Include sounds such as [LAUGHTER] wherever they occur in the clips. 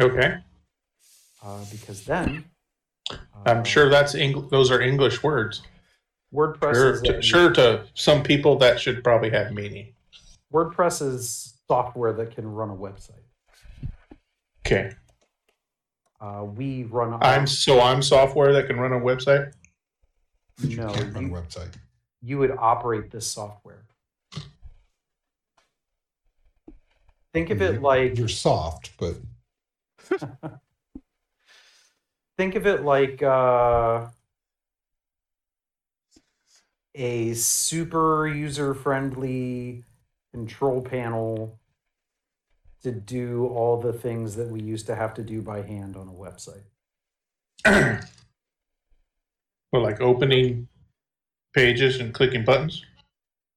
Okay. uh, because then I'm uh, sure that's Eng- those are English words. WordPress Sure is to, a- sure to some people that should probably have meaning. WordPress is software that can run a website. Okay. Uh, we run. our- I'm so I'm software that can run a website. But you No, can't run a website. you would operate this software. Think of it like You're soft, but [LAUGHS] think of it like uh, a super user friendly control panel to do all the things that we used to have to do by hand on a website. [CLEARS THROAT] well, like opening pages and clicking buttons.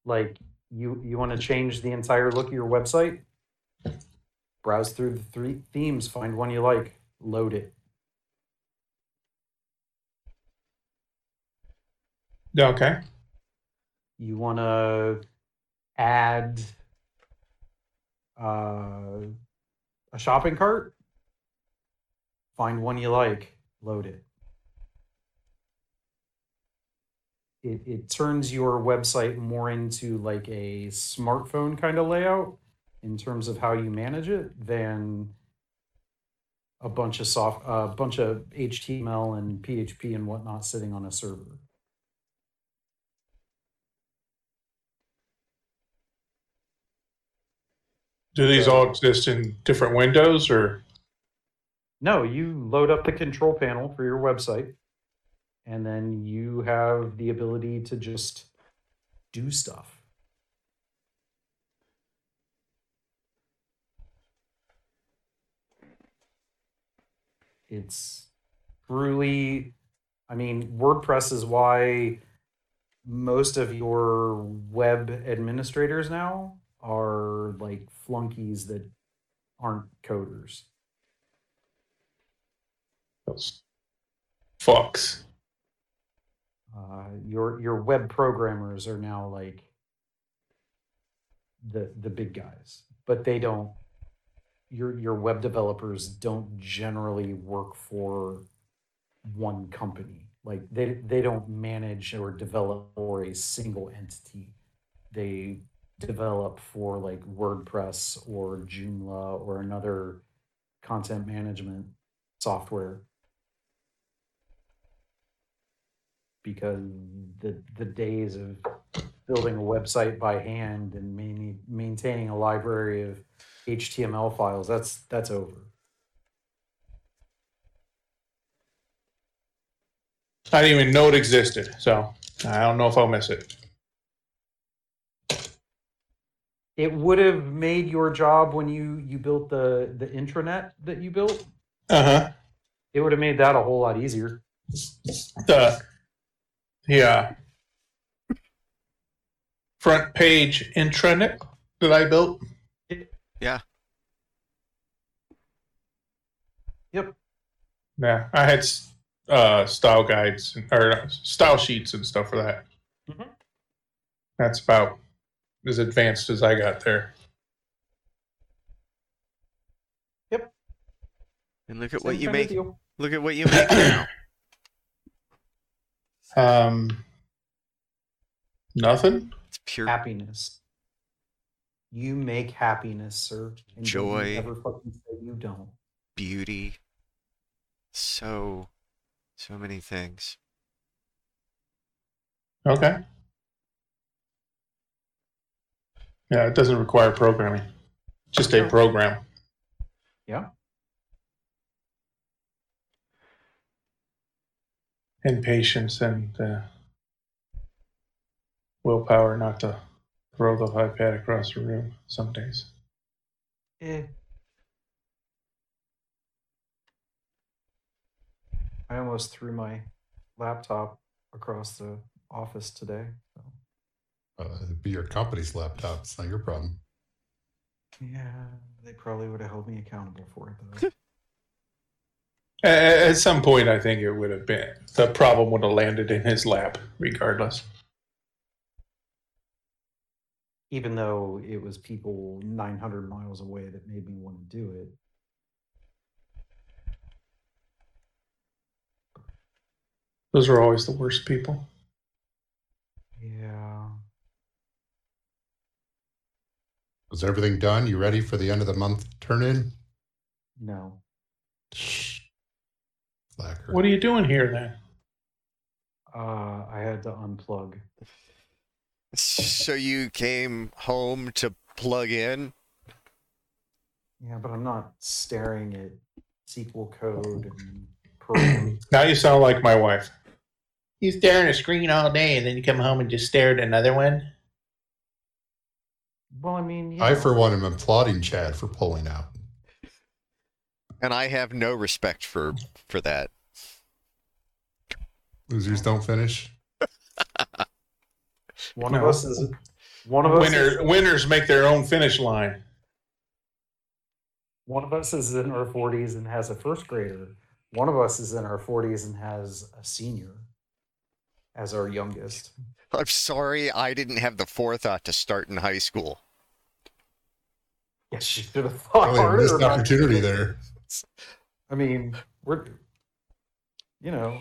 Like you you want to change the entire look of your website? Browse through the three themes, find one you like, load it. Okay. you want to add uh, a shopping cart find one you like load it. it it turns your website more into like a smartphone kind of layout in terms of how you manage it than a bunch of soft a bunch of html and php and whatnot sitting on a server Do these all exist in different windows or? No, you load up the control panel for your website, and then you have the ability to just do stuff. It's truly, I mean, WordPress is why most of your web administrators now are like flunkies that aren't coders. Those fucks. uh, your your web programmers are now like the the big guys, but they don't. Your your web developers don't generally work for one company. Like they they don't manage or develop for a single entity. They develop for like WordPress or Joomla or another content management software because the the days of building a website by hand and main, maintaining a library of HTML files that's that's over. I didn't even know it existed, so I don't know if I'll miss it. It would have made your job when you you built the the intranet that you built. Uh huh. It would have made that a whole lot easier. The yeah FrontPage intranet that I built. Yeah. Yep. Yeah, I had uh, style guides and- or uh, style sheets and stuff for that. Mhm. That's about as advanced as I got there. Yep. And look at Same what you make. deal. Look at what you make now. [COUGHS] Um, nothing. It's pure Happiness. You make happiness, sir. And don't you Joy. Fucking say you don't. beauty. So, so many things. Okay. Yeah, it doesn't require programming. Just a program. Yeah. And patience and uh, willpower not to throw the iPad across the room some days. Eh. I almost threw my laptop across the office today. So. uh, it'd be your company's laptop. It's not your problem. Yeah, they probably would have held me accountable for it though. [LAUGHS] At some point, I think it would have been the problem would have landed in his lap, regardless even though it was people 900 miles away that made me want to do it. Those are always the worst people. Yeah. Was everything done? You ready for the end of the month turn in? No. Slacker. What are you doing here then? Uh, I had to unplug. So you came home to plug in? Yeah, but I'm not staring at SQL code and Perl. [CLEARS THROAT] Now you sound like my wife. You stare at a screen all day and then you come home and just stare at another one? well, I mean, you I, for one, am applauding Chad for pulling out. And I have no respect for for that. Losers don't finish. One of us is one of us. Winner, Is, winners make their own finish line. one of us is in our 40s and has a first grader. One of us is in our 40s and has a senior as our youngest. I'm sorry I didn't have the forethought to start in high school. Yes, you should have thought oh, Probably harder. missed opportunity there. I mean, we're, you know,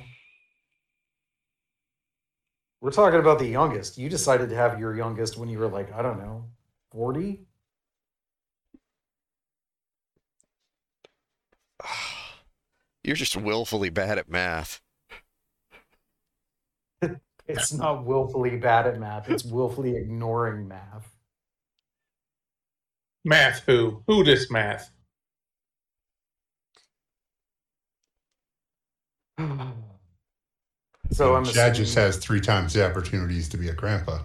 we're talking about the youngest. You decided to have your youngest when you were like, I don't know, 40? [SIGHS] You're just willfully bad at math. [LAUGHS] It's not willfully bad at math, it's willfully ignoring math. Math who? Who this math? [SIGHS] [SIGHS] so I'm Chad just has three times the opportunities to be a grandpa.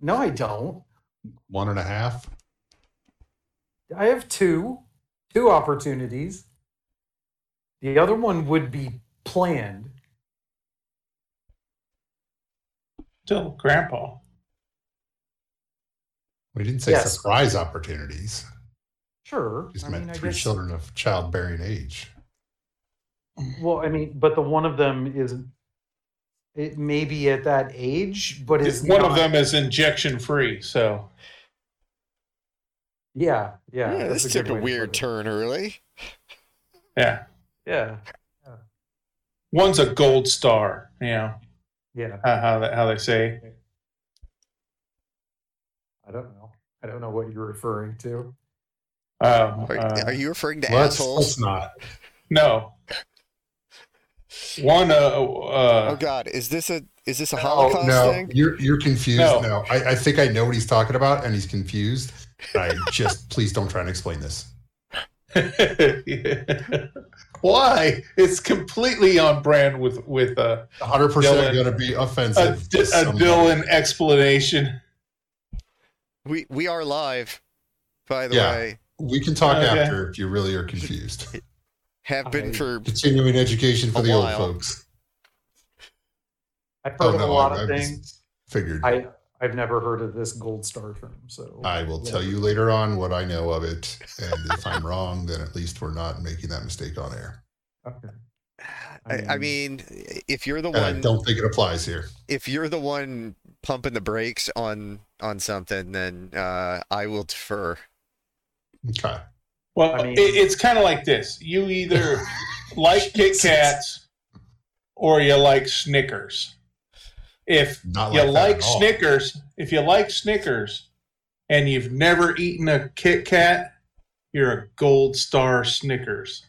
No, I don't. One and a half. I have two, two opportunities. The other one would be planned. Still grandpa. We didn't say Yes. surprise opportunities. Sure. Just I meant mean, I three guess. children of childbearing age. Well, I mean, but the one of them is it may be at that age, but it's One of them is injection free, so Yeah, yeah. Yeah, this a took a way to weird turn early. yeah. Yeah, One's a gold star, you know, yeah. how, how, they, how they say. I don't know. I don't know what you're referring to. Um, Are, uh, are you referring to Let's, assholes? let's not. no. One, uh, Oh uh, God, is this a is this a No, Holocaust no, thing? you're you're confused. No. No, I, I think I know what he's talking about, and he's confused. I just [LAUGHS] please don't try and explain this. [LAUGHS] why? It's completely on brand with with a 100 percent going to be a, offensive. to a. Dylan explanation. We we are live, by the Yeah. way. We can talk Okay. after if you really are confused. Have been I- for Continuing education for A the old folks. I've heard Oh, of no, a lot I- of I things. Figured. I I've never heard of this gold star term. So I will yeah. tell you later on what I know of it, and if I'm [LAUGHS] wrong, then at least we're not making that mistake on air. Okay. I, I mean, if you're the And I one, don't think it applies here. if you're the one pumping the brakes on on something, then uh, I will defer. Okay. Well, I mean- it, it's kind of like this: you either [LAUGHS] like Kit Kats or you like Snickers. If Not you like, that all. Snickers, if you like Snickers, and you've never eaten a Kit Kat, you're a gold star Snickers.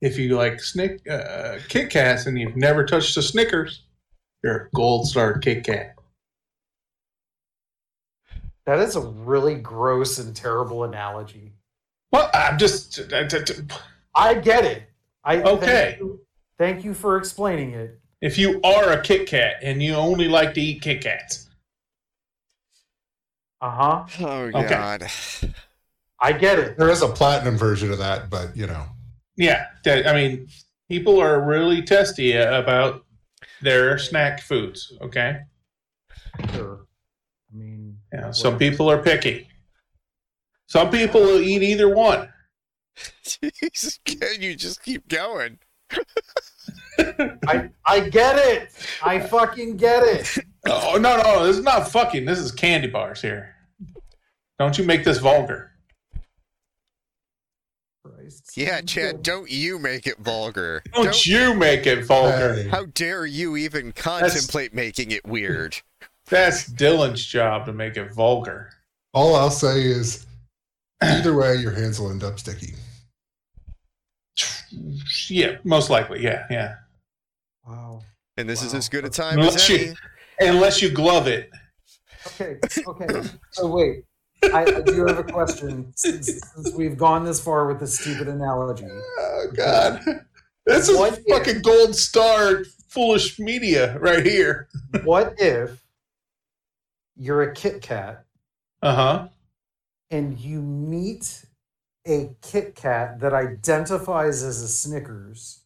If you like Snick uh, Kit Kats and you've never touched a Snickers, you're a gold star Kit Kat. That is a really gross and terrible analogy. Well, I'm just I get it. I Okay. Thank you, thank you for explaining it. if you are a Kit Kat and you only like to eat Kit Kats, Uh huh. Oh Okay. God. I get it. There is a platinum version of that, but you know, yeah, I mean, people are really testy about their snack foods. Okay, Sure. I mean, yeah, some people are picky. Some people will eat either one. [LAUGHS] Jesus, can you just keep going? I I get it. I fucking get it. Oh no, no, this is not fucking. This is candy bars here. Don't you make this vulgar? Christ. Christ. Yeah, Chad, don't you make it vulgar. Don't, you make it vulgar. [LAUGHS] How dare you even contemplate making it weird? That's Dylan's job to make it vulgar. all I'll say is, either way, your hands will end up sticky. Yeah, most likely. Yeah, yeah. Wow. And this is as good a time Unless as you- any. Unless you glove it. Okay. Okay. So wait, I, I do have a question. Since, since we've gone this far with this stupid analogy, Oh God, this is What if- fucking gold star foolish media right here. what if you're a Kit Kat Uh huh. And you meet a Kit Kat that identifies as a Snickers,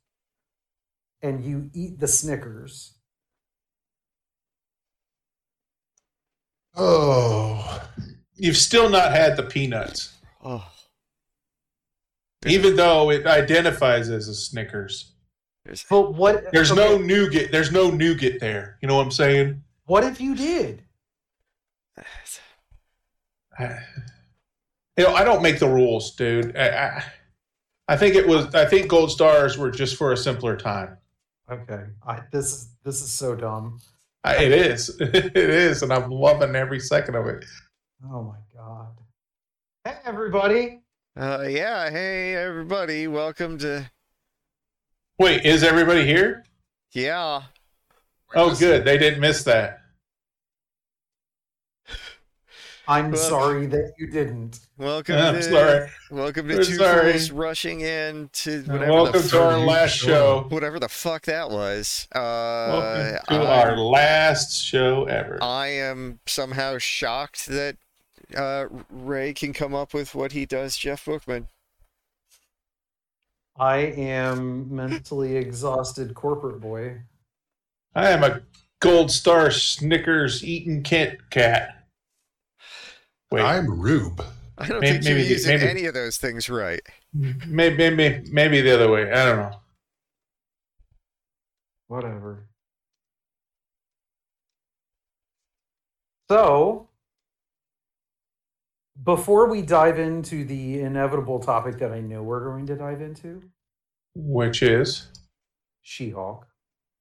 and you eat the Snickers? Oh, You've still not had the peanuts, Oh, even though it identifies as a Snickers. there's- But what? There's okay, no nougat. There's no nougat there. You know what I'm saying? What if you did? [SIGHS] I, you know, I don't make the rules, dude. I, I, I think it was. I think gold stars were just for a simpler time. Okay, I, this is this is so dumb. I, it is. [LAUGHS] it is, and I'm loving every second of it. Oh my god! Hey everybody! Uh, yeah, hey everybody, welcome to. Wait, is everybody here? Yeah, Oh, good. They didn't miss that. I'm Well- sorry that you didn't. welcome I'm to. sorry. Welcome to We're two sorry. fools rushing in to whatever Welcome the to our last show. [LAUGHS] show. whatever the fuck that was. Uh, Welcome to I, our last show ever. I am somehow shocked that uh, Ray can come up with what he does, Jeff Bookman. I am mentally exhausted, corporate boy. I am a gold star Snickers eating Kit Kat. Wait, I'm Rube. I don't May- think you're maybe- using maybe- any of those things right. maybe, maybe, maybe the other way. I don't know. Whatever. So, before we dive into the inevitable topic that I know we're going to dive into, Which is She Hulk,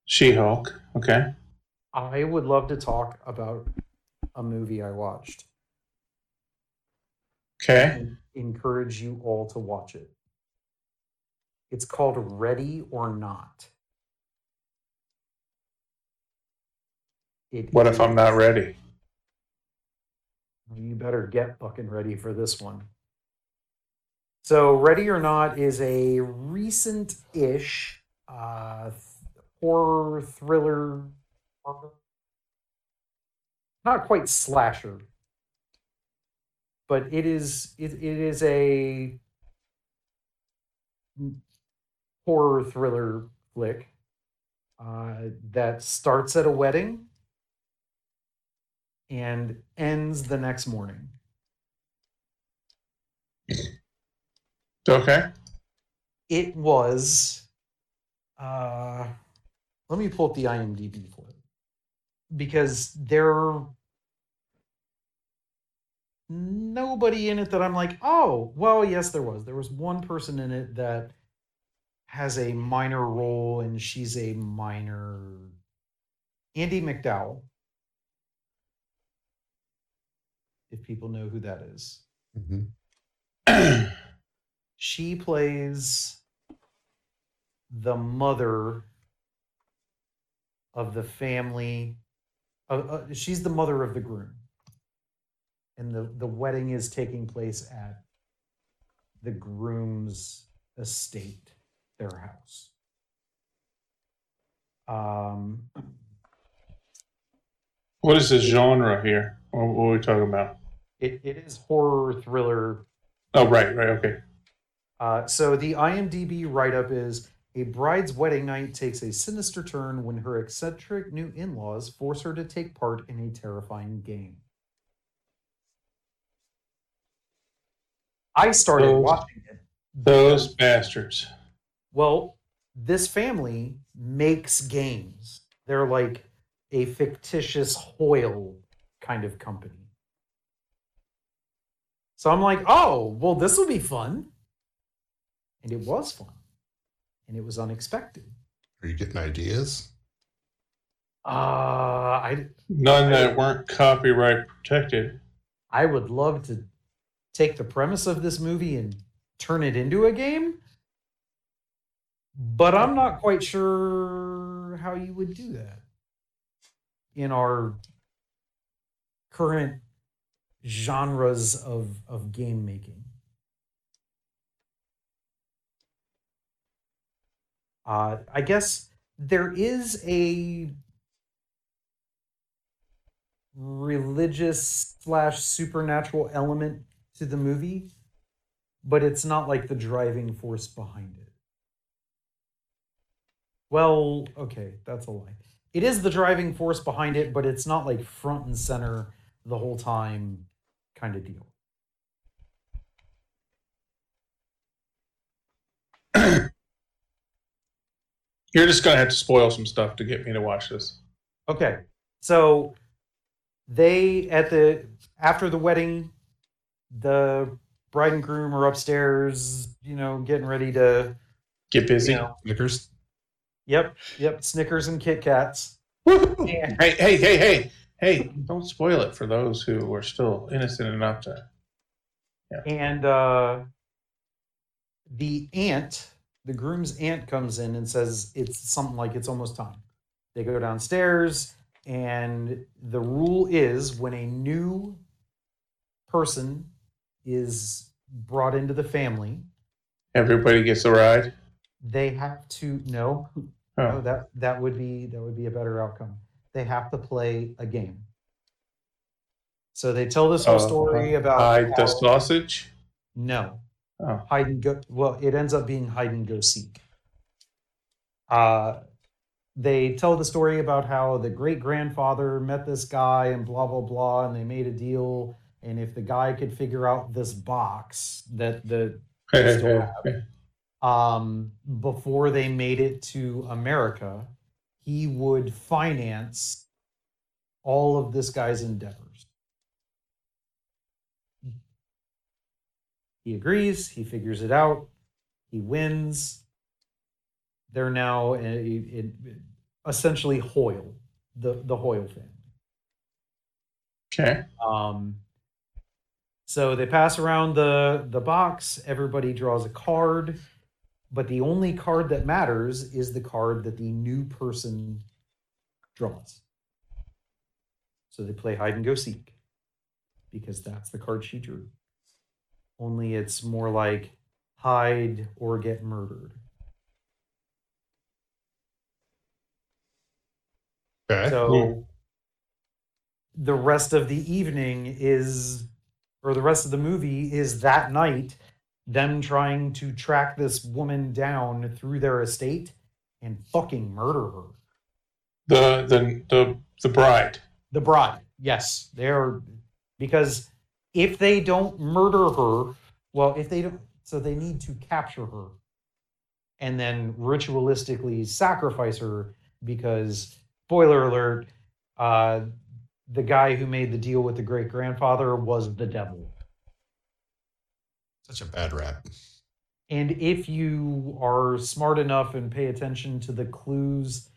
She-Hulk. Okay. I would love to talk about a movie I watched Okay. encourage you all to watch it. It's called Ready or Not. It What if I'm not ready? You better get fucking ready for this one. So, Ready or Not is a recent ish uh, horror thriller. Not quite slasher, but it is it, it is a horror thriller flick uh, that starts at a wedding and ends the next morning. Okay. It was. Uh, let me pull up the IMDb for it because there nobody in it that I'm like, oh, well, yes, there was. There was one person in it that has a minor role, and she's a minor. Andie MacDowell. If people know who that is. Mhm. [CLEARS THROAT] she plays the mother of the family uh, uh, she's the mother of the groom and the, the wedding is taking place at the groom's estate their house um what is the genre here? What, what are we talking about? it, it is horror thriller Oh, right, right. Okay. Uh, so the IMDb write up is a bride's wedding night takes a sinister turn when her eccentric new in laws force her to take part in a terrifying game. I started Those- watching it. Those bastards. Well, this family makes games. They're like a fictitious Hoyle kind of company. So I'm like, oh, well, this will be fun. and it was fun, and it was unexpected. Are you getting ideas? Uh, I None that weren't copyright protected. I would love to take the premise of this movie and turn it into a game, but I'm not quite sure how you would do that in our current genres of of game making. Uh, I guess there is a religious slash supernatural element to the movie, but it's not like the driving force behind it. Well, okay, that's a lie. It is the driving force behind it, but it's not like front and center the whole time kind of deal. [CLEARS THROAT] You're just gonna have to spoil some stuff to get me to watch this. Okay. So they at the after the wedding, the bride and groom are upstairs, you know, getting ready to Get busy. you know, Snickers? Yep, yep, Snickers and Kit Kats. Yeah. Hey, hey, hey, hey, hey! Don't spoil it for those who are still innocent enough to. And uh the aunt, the groom's aunt comes in and says it's something like it's almost time. They go downstairs and the rule is when a new person is brought into the family, Everybody gets a ride. they have to no Oh. no that that would be that would be a better outcome they have to play a game so they tell this whole Uh, story about hide the sausage. no Oh. hide and go well it ends up being hide and go seek uh they tell the story about how the great grandfather met this guy and blah blah blah and they made a deal and if the guy could figure out this box that the Still have. um, before they made it to America, he would finance all of this guy's endeavors. He agrees, he figures it out, he wins. They're now essentially Hoyle, the, the Hoyle family. okay. Um, so they pass around the the box. Everybody draws a card, but the only card that matters is the card that the new person draws. So they play hide and go seek because that's the card she drew. Only it's more like hide or get murdered. Okay. So the rest of the evening is, or the rest of the movie is that night, them trying to track this woman down through their estate and fucking murder her. The the the the bride. The bride, yes, they're because if they don't murder her, well, if they don't, so they need to capture her and then ritualistically sacrifice her because, spoiler alert, uh, the guy who made the deal with the great grandfather was the devil. Such a bad rap. And if you are smart enough and pay attention to the clues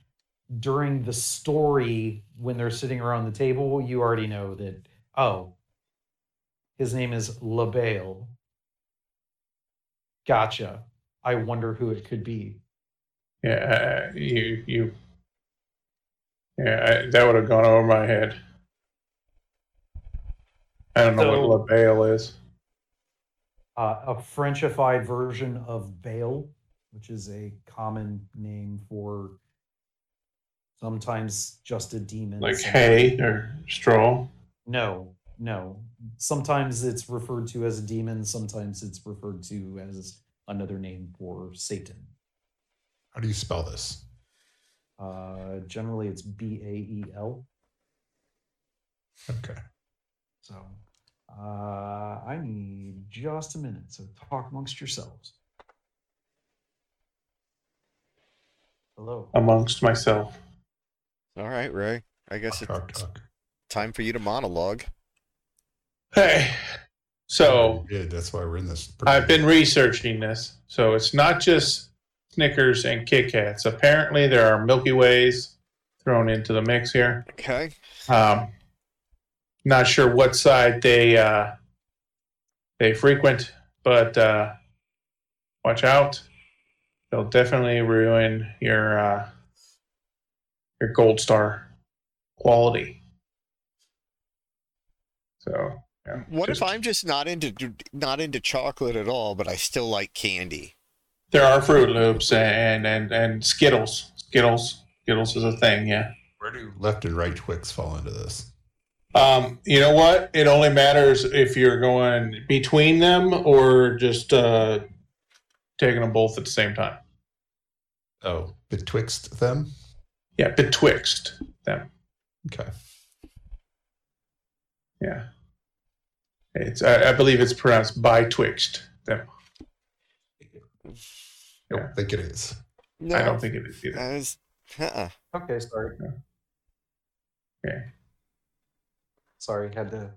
during the story when they're sitting around the table, you already know that, oh, his name is Le Bail. Gotcha. I wonder who it could be. Yeah, uh, you you. Yeah, I, that would have gone over my head. I don't know So- what Le Bail is. Uh, a Frenchified version of Bael, which is a common name for sometimes just a demon. Like sometimes- hay or straw. No, no. Sometimes it's referred to as a demon, sometimes it's referred to as another name for Satan. How do you spell this? Uh, generally, it's B A E L. Okay. So uh, I need just a minute. So talk amongst yourselves. Hello. amongst myself. All right, Ray. I guess Talk, it's talk. time for you to monologue. Hey, So We did. That's why we're in this. I've been researching this. So it's not just Snickers and Kit Kats. Apparently, there are Milky Ways thrown into the mix here. Okay. Um, not sure what side they uh, they frequent, but uh, watch out. They'll definitely ruin your uh, your gold star quality. So, yeah, What just- if I'm just not into not into chocolate at all, but I still like candy? There are Fruit Loops and and and Skittles. Skittles. Skittles is a thing. Yeah. Where do left and right Twix fall into this? Um, you know what? It only matters if you're going between them or just uh, taking them both at the same time. Oh, betwixt them. Yeah, betwixt them. Okay. Yeah. It's I, I believe it's pronounced betwixt them. I don't Yeah. think it is. No, I don't think it is either. that is- uh-uh. Okay, sorry. Okay. Sorry, had to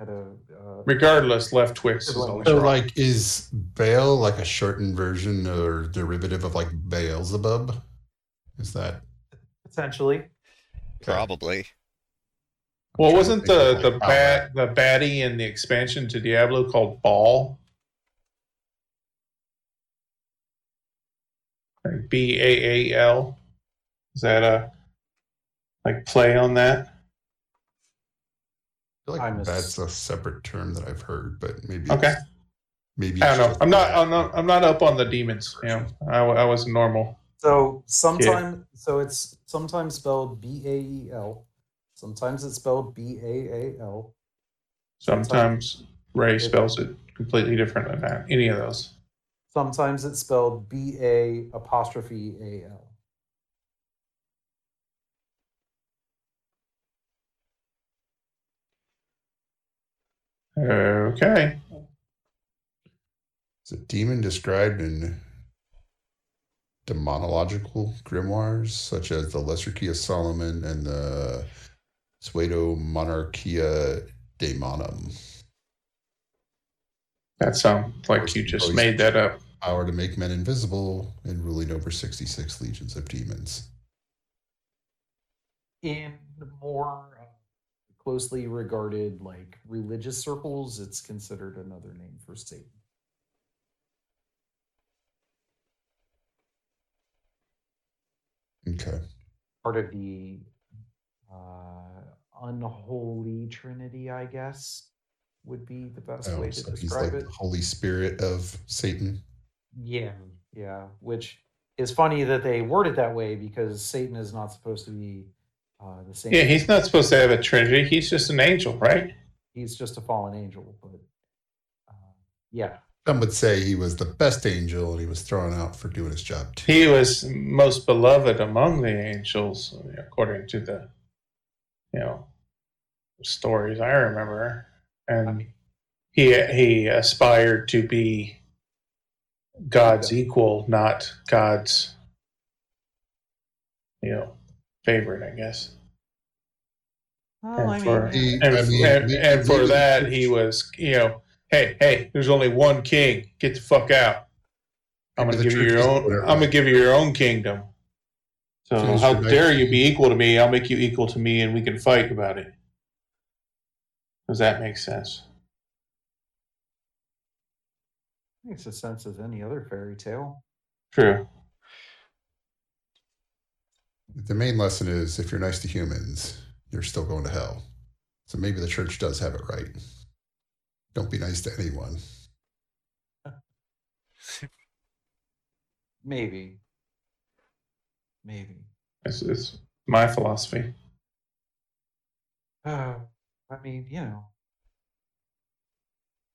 had to. Uh, Regardless, left Twix is always So, wrong. like, is Baal like a shortened version or derivative of like Beelzebub? Is that potentially. Probably. Well, I'm trying to wasn't the the bat the baddie in the expansion to Diablo called Baal? Like B A A L. Is that a like play on that? I feel I'm like a that's s- a separate term that I've heard, but maybe Okay. maybe I don't know. I'm not. I'm not. I'm not up on the demons. You know, I, I was normal. So sometimes, so it's sometimes spelled B A E L. Sometimes it's spelled B A A L. Sometimes Ray spells it completely different than that. Any of those. Sometimes it's spelled B A apostrophe A L. Okay. Is a demon described in demonological grimoires such as the Lesser Key of Solomon and the Pseudo Monarchia Daemonum? That sounds like you just made that up. Power to make men invisible and ruling over 66 legions of demons. In more closely regarded like religious circles, it's considered another name for Satan. Okay. Part of the uh, unholy trinity, I guess, would be the best Oh, way to so he's describe like it. the Holy Spirit of Satan. Yeah, yeah. Which is funny that they word it that way because Satan is not supposed to be uh, the same. Yeah, he's not supposed to have a trinity. He's just an angel, right? he's just a fallen angel. But uh, yeah, Some would say he was the best angel and he was thrown out for doing his job too. He was most beloved among the angels, according to the, you know, stories I remember. And he he aspired to be God's equal, not God's, you know, favorite, I guess. well, And I mean, for- He- And, I mean, and, we- and for we- that, he was, you know, hey, hey, there's only one king. Get the fuck out. I'm gonna give you your own. doing it I'm gonna give you your own kingdom. So So how your dare you be equal to me? I'll make you equal to me, and we can fight about it. Does that make sense? makes as sense as any other fairy tale. True. The main lesson is if you're nice to humans, you're still going to hell. So maybe the church does have it right. Don't be nice to anyone. [LAUGHS] Maybe, maybe. This is my philosophy. Uh, I mean, you know,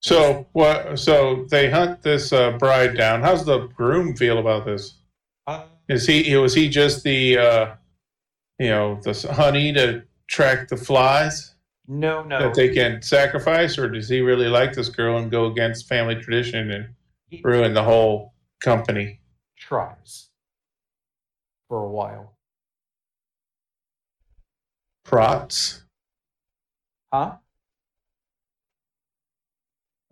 So what? So they hunt this uh, bride down. How's the groom feel about this? Is he was he just the uh, you know the honey to track the flies no, no. that they can sacrifice, or does he really like this girl and go against family tradition and he ruin the whole company? tries for a while, Prots. huh?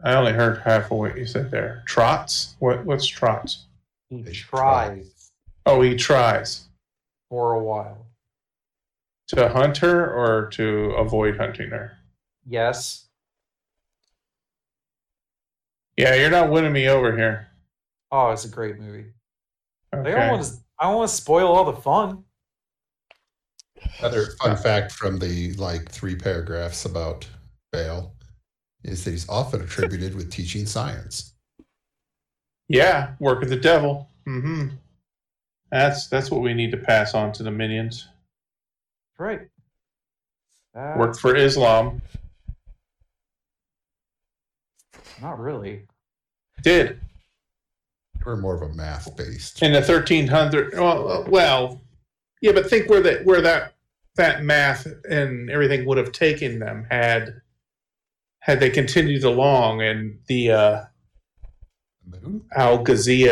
I only heard half of what you said there. Trots? What? What's trots? He tries Oh, he tries for a while. to hunt her or to avoid hunting her. Yes. Yeah, you're not winning me over here. Oh, it's a great movie. I don't want to. I don't want to spoil all the fun. Another fun fact from the like three paragraphs about Bael is that he's often attributed with teaching science. Yeah, work of the devil. Mm-hmm. That's that's what we need to pass on to the minions. Right. Work for Islam. Not really. Did We're more of a math based. in the 1300. Well, uh, well, yeah, but think where that where that that math and everything would have taken them had had they continued along and the uh, Moon? Al Ghazali,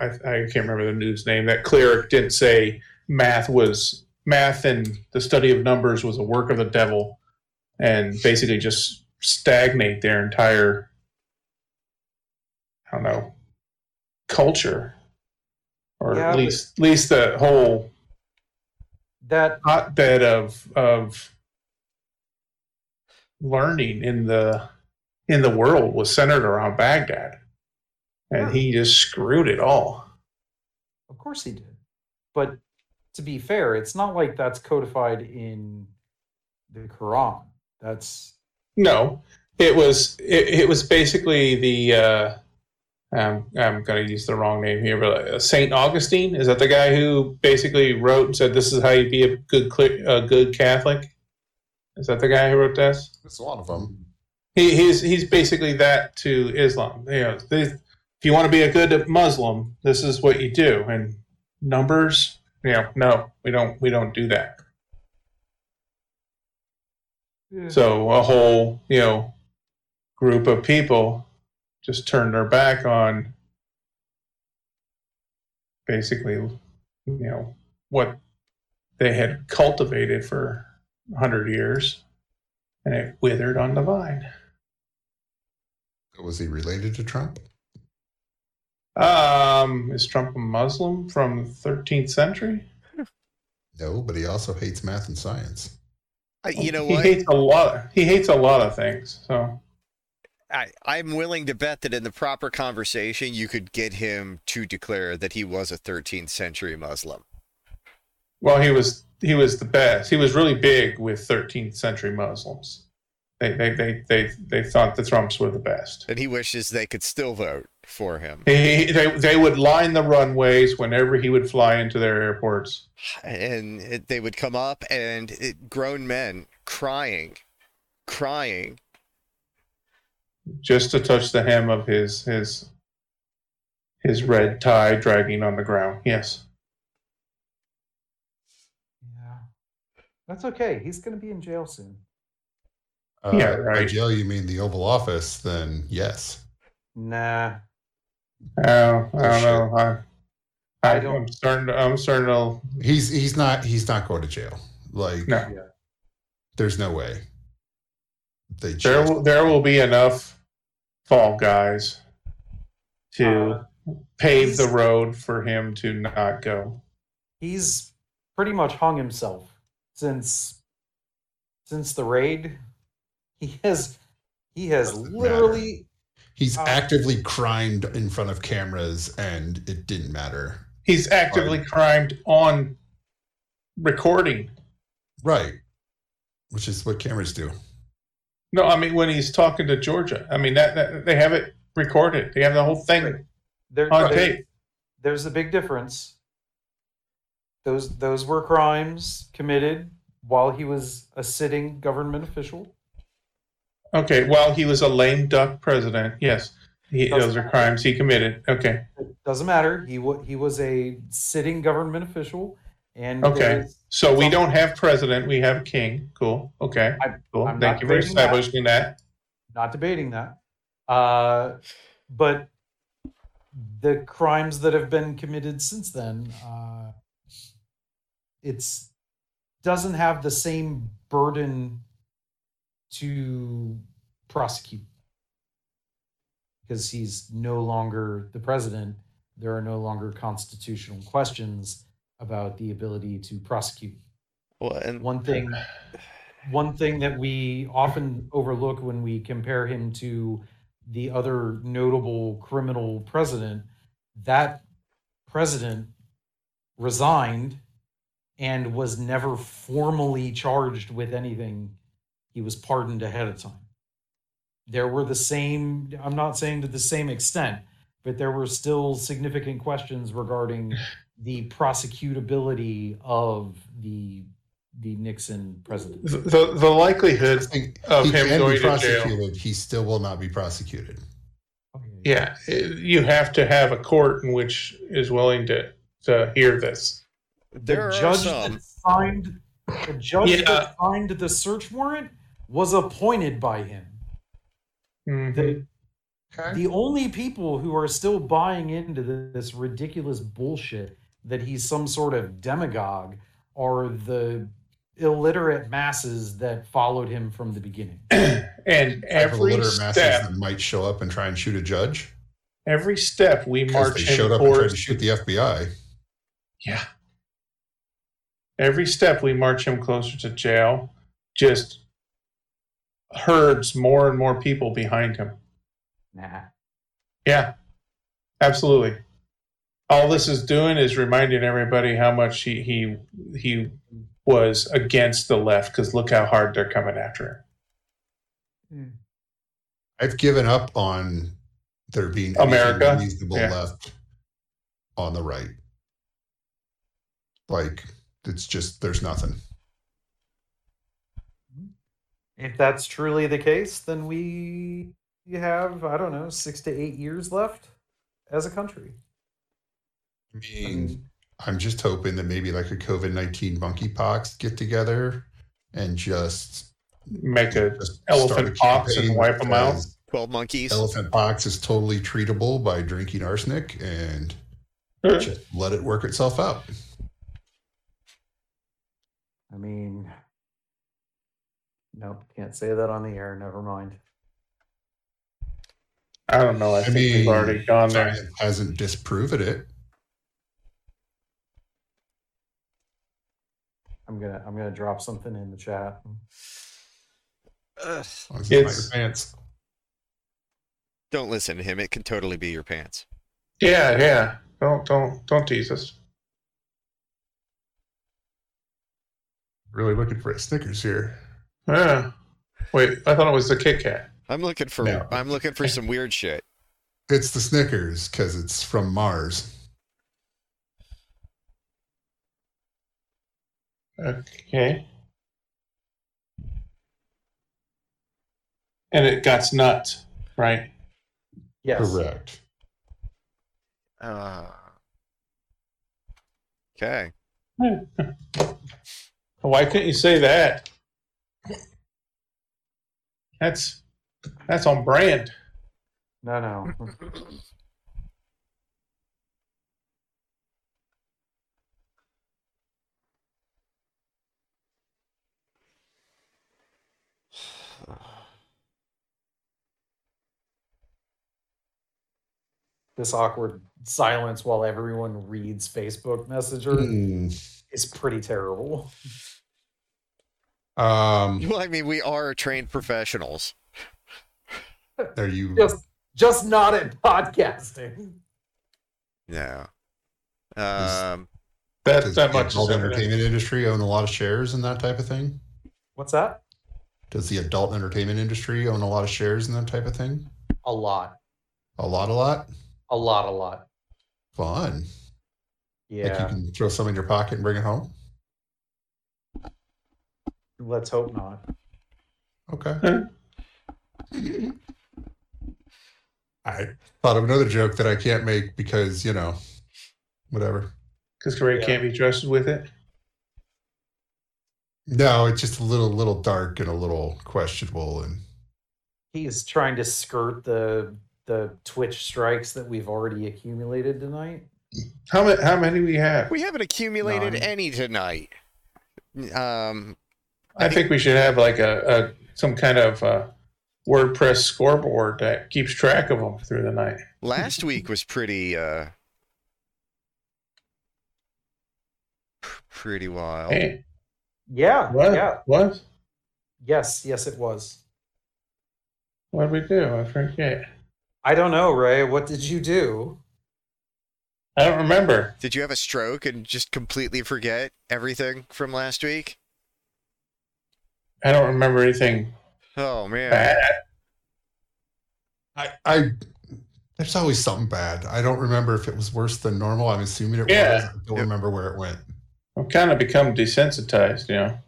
I, I can't remember the news name. That cleric didn't say math was math and the study of numbers was a work of the devil, and basically just stagnate their entire, I don't know, culture, or Yeah, at least at least the whole That hotbed of of learning in the in the world was centered around Baghdad, and he just screwed it all. Of course he did. But to be fair, it's not like that's codified in the Quran. That's No, it was it, it was basically the uh, um, I'm going to use the wrong name here, but uh, Saint Augustine is that the guy who basically wrote and said this is how you be a good a good Catholic? Is that the guy who wrote this? There's a lot of them. He, he's he's basically that to Islam. You know, they, if you want to be a good Muslim, this is what you do. And numbers, you know, no, we don't we don't do that. Hmm. So a whole you know group of people just turned their back on basically you know what they had cultivated for 100 years and it withered on the vine Was he related to Trump? Um, is Trump a Muslim from the 13th century? No, but he also hates math and science. Uh, you know he what? hates a lot. He hates a lot of things. So I, I'm willing to bet that in the proper conversation, you could get him to declare that he was a 13th century Muslim. well, he was he was the best. He was really big with 13th century Muslims. They they they they, they thought the Trumps were the best. And he wishes they could still vote for him. He, they they would line the runways whenever he would fly into their airports. And it, they would come up and it, grown men crying, crying. just to touch the hem of his his his red tie dragging on the ground. Yes. yeah. That's okay. He's going to be in jail soon. Uh, Yeah, By jail, you mean the Oval Office? Then yes. Nah. Oh, I don't know. I, I I don't- I'm starting. To, I'm starting to. He's he's not he's not going to jail. Like No. Yeah. there's no way. They There will there will be enough fall guys to Uh, pave the road for him to not go. He's pretty much hung himself since since the raid. He has he has Doesn't literally he's uh, actively crimed in front of cameras, and it didn't matter. He's actively crimed on recording. Right. Which is what cameras do. No, I mean when he's talking to Georgia. I mean that, that they have it recorded. They have the whole thing there, on there- tape. there's a big difference. Those those were crimes committed while he was a sitting government official. Okay, well he was a lame duck president. Yes, he, those are crimes he committed. Okay, It doesn't matter. He wa- he was a sitting government official, and Okay. so we don't have president. We have king. Cool. Okay. I- Cool. I'm Thank you for debating that. establishing that. not debating that. Uh, but the crimes that have been committed since then, uh, it's doesn't have the same burden to prosecute. because he's no longer the president. There are no longer constitutional questions about the ability to prosecute. Well, and One thing, one thing that we often overlook when we compare him to the other notable criminal president, that president resigned and was never formally charged with anything. He was pardoned ahead of time. There were the same, I'm not saying to the same extent, but there were still significant questions regarding the prosecutability of the the Nixon presidency. The, the, the likelihood, Of he him can going be to jail. prosecuted. He still will not be prosecuted. yeah, you have to have a court in which is willing to, to hear this. the are judge some. that signed the judge Yeah. that signed the search warrant was appointed by him. Mhm. The, the only people who are still buying into this ridiculous bullshit that he's some sort of demagogue are the illiterate masses that followed him from the beginning. [CLEARS THROAT] and every illiterate masses step, that might show up and try and shoot a judge every step we march they him showed up and tried to shoot the FBI. yeah. Every step we march him closer to jail, just herds more and more people behind him. Nah. Yeah, absolutely. All this is doing is reminding everybody how much he he he was against the left because look how hard they're coming after him. Hmm. I've given up on there being anything America? reasonable Yeah. left on the right. Like it's just there's nothing. If that's truly the case, then we have, I don't know, six to eight years left as a country. I I mean, mean, I'm just hoping that maybe like a COVID nineteen monkeypox get together and just, Make a just elephant start a pox and campaign wipe 'em out. Twelve monkeys. Elephant pox is totally treatable by drinking arsenic and just let it work itself out. I mean, nope, can't say that on the air. Never mind. I don't know. I, I think we've already gone there. Science hasn't disproven it. I'm gonna I'm gonna drop something in the chat. Ugh. As long as it's It's- your pants. don't listen to him. It can totally be your pants. Yeah, yeah. Don't don't don't tease us. Really looking for a Snickers here. Yeah. Wait, I thought it was the Kit Kat. I'm looking for. No. I'm looking for some weird shit. It's the Snickers because it's from Mars. Okay. And it got nuts, right? Yes. Correct. Uh, okay. [LAUGHS] Why couldn't you say that? That's that's on brand. No, no. this awkward silence while everyone reads Facebook Messenger Hmm. is pretty terrible. Um, Well, I mean, we are trained professionals. are you? Just just not in podcasting. Yeah. Um. That Does that much is adult evident. entertainment industry own a lot of shares in that type of thing? What's that? Does the adult entertainment industry own a lot of shares in that type of thing? A lot. A lot, a lot. A lot, a lot. Fun. Like Yeah. you can throw some in your pocket and bring it home. Let's hope not. Okay. I thought of another joke that I can't make because you know, whatever. Because Ray Yeah. can't be trusted with it. No, it's just a little, little dark and a little questionable, and He's trying to skirt the the Twitch strikes that we've already accumulated tonight. How many how many we have? We haven't accumulated Nine. any tonight. Um. I think we should have like a, a some kind of uh, WordPress scoreboard that keeps track of them through the night. Last week was pretty uh pretty wild. Hey, Yeah, what? yeah, What? yes, yes, it was. What did we do? I forget. I don't know, Ray. What did you do? I don't remember. Did you have a stroke and just completely forget everything from last week? I don't remember anything Oh man. bad. I, I there's always something bad. I don't remember if it was worse than normal. I'm assuming it Yeah. was. I don't Yep. remember where it went. I've kind of become desensitized, you know.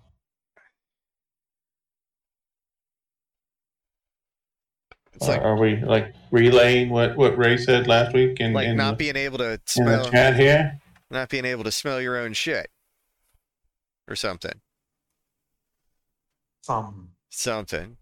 It's like Are we like relaying what what Ray said last week And like in, not the, being able to in the smell chat here? not being able to smell your own shit or something. Something, Something.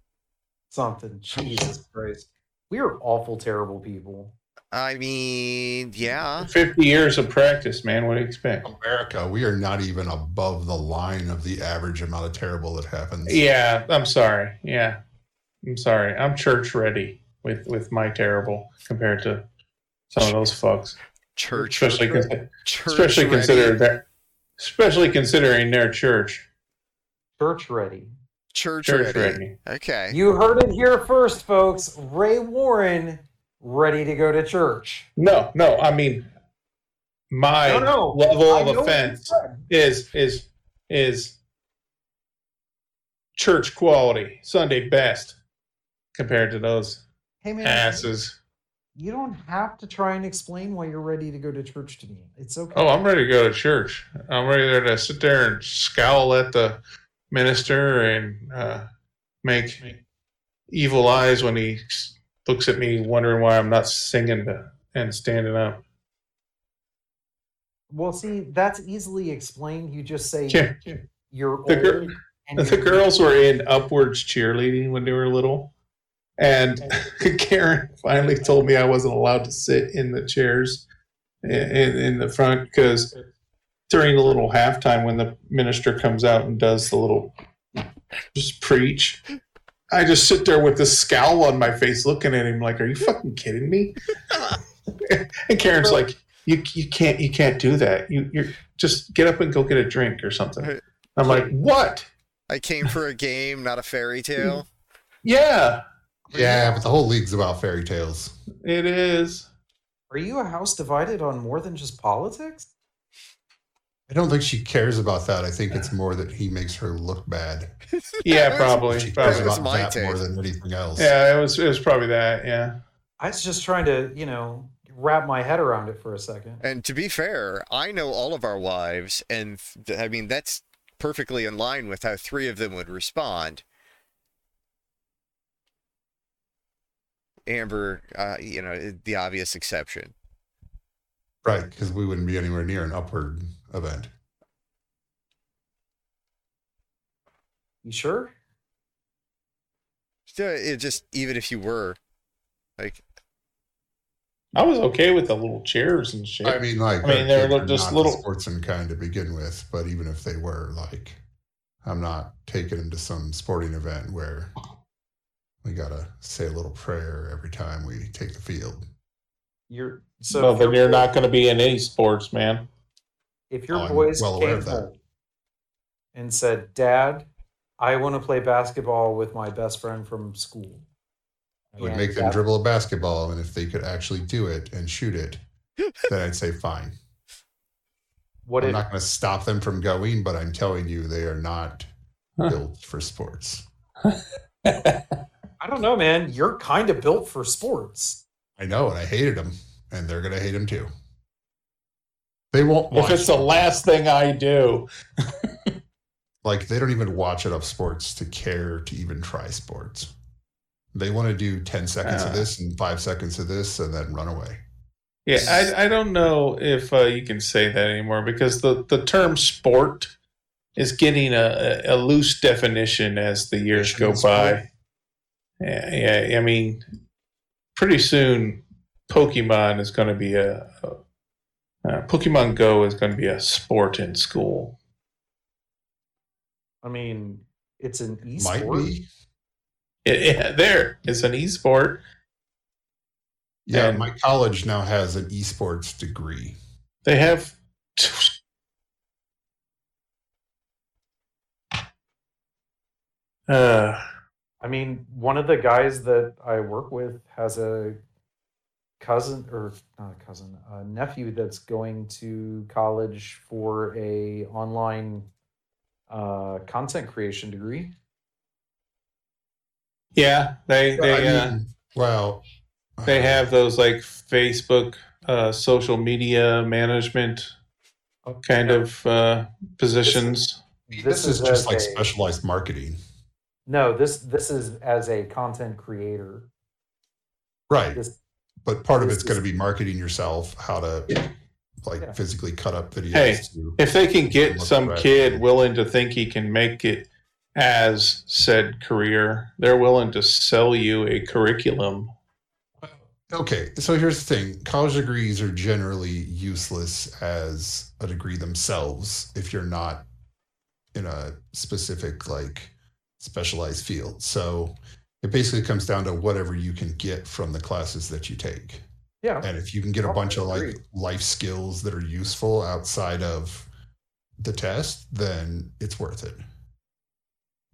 something. Jesus Christ. We are awful, terrible people. I mean, yeah. Fifty years of practice, man. What do you expect? America, we are not even above the line of the average amount of terrible that happens. Yeah, I'm sorry. Yeah, I'm sorry. I'm church ready with with my terrible compared to some of those fucks, Church especially Church con- church especially ready. consider that, especially considering their church Church ready. Church, church ready. ready. Okay. You heard it here first, folks. Ray Warren ready to go to church. No, no. I mean, my No, no. level I of know what you offense is is is church quality, Sunday best compared to those Hey man, asses. you don't have to try and explain why you're ready to go to church to me. It's okay. Oh, I'm ready to go to church. I'm ready there to sit there and scowl at the minister and uh, make evil eyes when he looks at me, wondering why I'm not singing and standing up. Well, see, that's easily explained. You just say Yeah. you're The gir- and The you're- girls were in upwards cheerleading when they were little. And [LAUGHS] Karen finally told me I wasn't allowed to sit in the chairs in, in the front because during the little halftime when the minister comes out and does the little just preach, I just sit there with this scowl on my face looking at him like, Are you fucking kidding me? [LAUGHS] and Karen's like, you, you can't you can't do that. You you just get up and go get a drink or something. I'm like, what? I came for a game, not a fairy tale. Yeah, Yeah, but the whole league's about fairy tales. it is. Are you a house divided on more than just politics? I don't think she cares about that. I think it's more that he makes her look bad. [LAUGHS] Yeah, probably. She probably. cares That about that take. more than anything else. Yeah, it was. It was probably that. Yeah. I was just trying to, you know, wrap my head around it for a second. And to be fair, I know all of our wives, and th- I mean that's perfectly in line with how three of them would respond. Amber, uh, you know, the obvious exception. Right, because we wouldn't be anywhere near an upward event. You sure? So it just even if you were, like, I was okay with the little chairs and shit. I mean, like, I mean, they're kids just little- the sportsman kind to begin with. But even if they were, like, I'm not taking them to some sporting event where we gotta say a little prayer every time we take the field. You're so. no, if then your you're not going to be in any sports, man. If your Oh, boys well came home and said, "Dad, I want to play basketball with my best friend from school," I would make them that- dribble a basketball, and if they could actually do it and shoot it, [LAUGHS] then I'd say fine. What I'm if not going to stop them from going, but I'm telling you, they are not Huh. [LAUGHS] built for sports. I don't know, man. You're kind of built for sports. I know, and I hated them, and they're going to hate them too. They won't watch. if it's the last thing I do, [LAUGHS] like they don't even watch enough sports to care to even try sports. They want to do 10 seconds Uh. of this and five seconds of this and then run away. yeah, I, I don't know if uh, you can say that anymore because the, the term sport is getting a, a, loose definition as the years go by. Yeah, yeah, I mean, pretty soon Pokemon is going to be a uh, Pokemon Go is going to be a sport in school. I mean, it's an Might e-sport. [LAUGHS] be. Yeah, there it's an esport. Yeah, And- my college now has an esports degree. They have. [LAUGHS] Uh, I mean, one of the guys that I work with has a cousin or not a cousin, a nephew that's going to college for a online uh, content creation degree. yeah, they I they uh, mean, well, they have those like Facebook uh, social media management kind of uh, positions. This, this is is just like a- specialized marketing, No, this this is as a content creator. right? This But part of it's going to be marketing yourself, how to like Yeah. physically cut up videos. Hey, to, If they can get some right. kid willing to think he can make it as said career, they're willing to sell you a curriculum. Okay, so here's the thing: college degrees are generally useless as a degree themselves if you're not in a specific like specialized field. So it basically comes down to whatever you can get from the classes that you take. yeah. And if you can get a Oh, bunch of like life skills that are useful outside of the test, then it's worth it.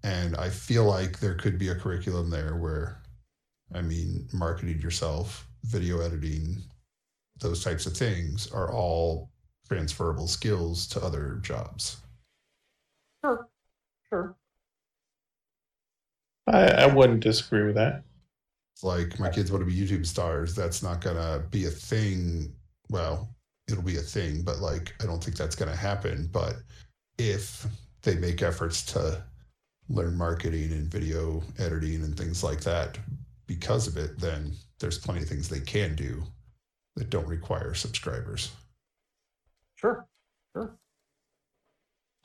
And I feel like there could be a curriculum there where, I mean, marketing yourself, video editing, those types of things are all transferable skills to other jobs. Sure. Sure. I, I wouldn't disagree with that. It's like my kids want to be YouTube stars. That's not going to be a thing. Well, it'll be a thing, but like, I don't think that's going to happen. But if they make efforts to learn marketing and video editing and things like that because of it, then there's plenty of things they can do that don't require subscribers. Sure. Sure.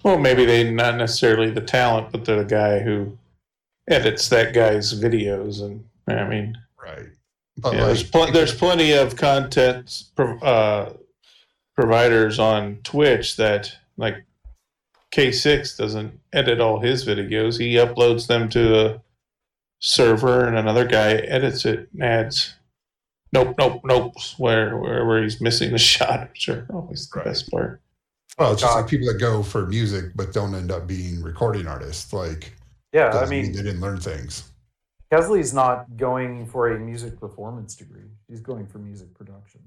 Well, maybe they not necessarily the talent, but they're the guy who edits that guy's videos, and I mean, Right. But yeah, there's pl- there's plenty of content pro- uh, providers on Twitch that like K6 doesn't edit all his videos. He uploads them to a server, and another guy edits it and adds nope, nope, nope, where where, where he's missing the [LAUGHS] shot, which are always the Right. best part. well, it's just like people that go for music but don't end up being recording artists. Like, Yeah. I doesn't mean, mean they didn't learn things. Kesley's not going for a music performance degree. She's going for music production.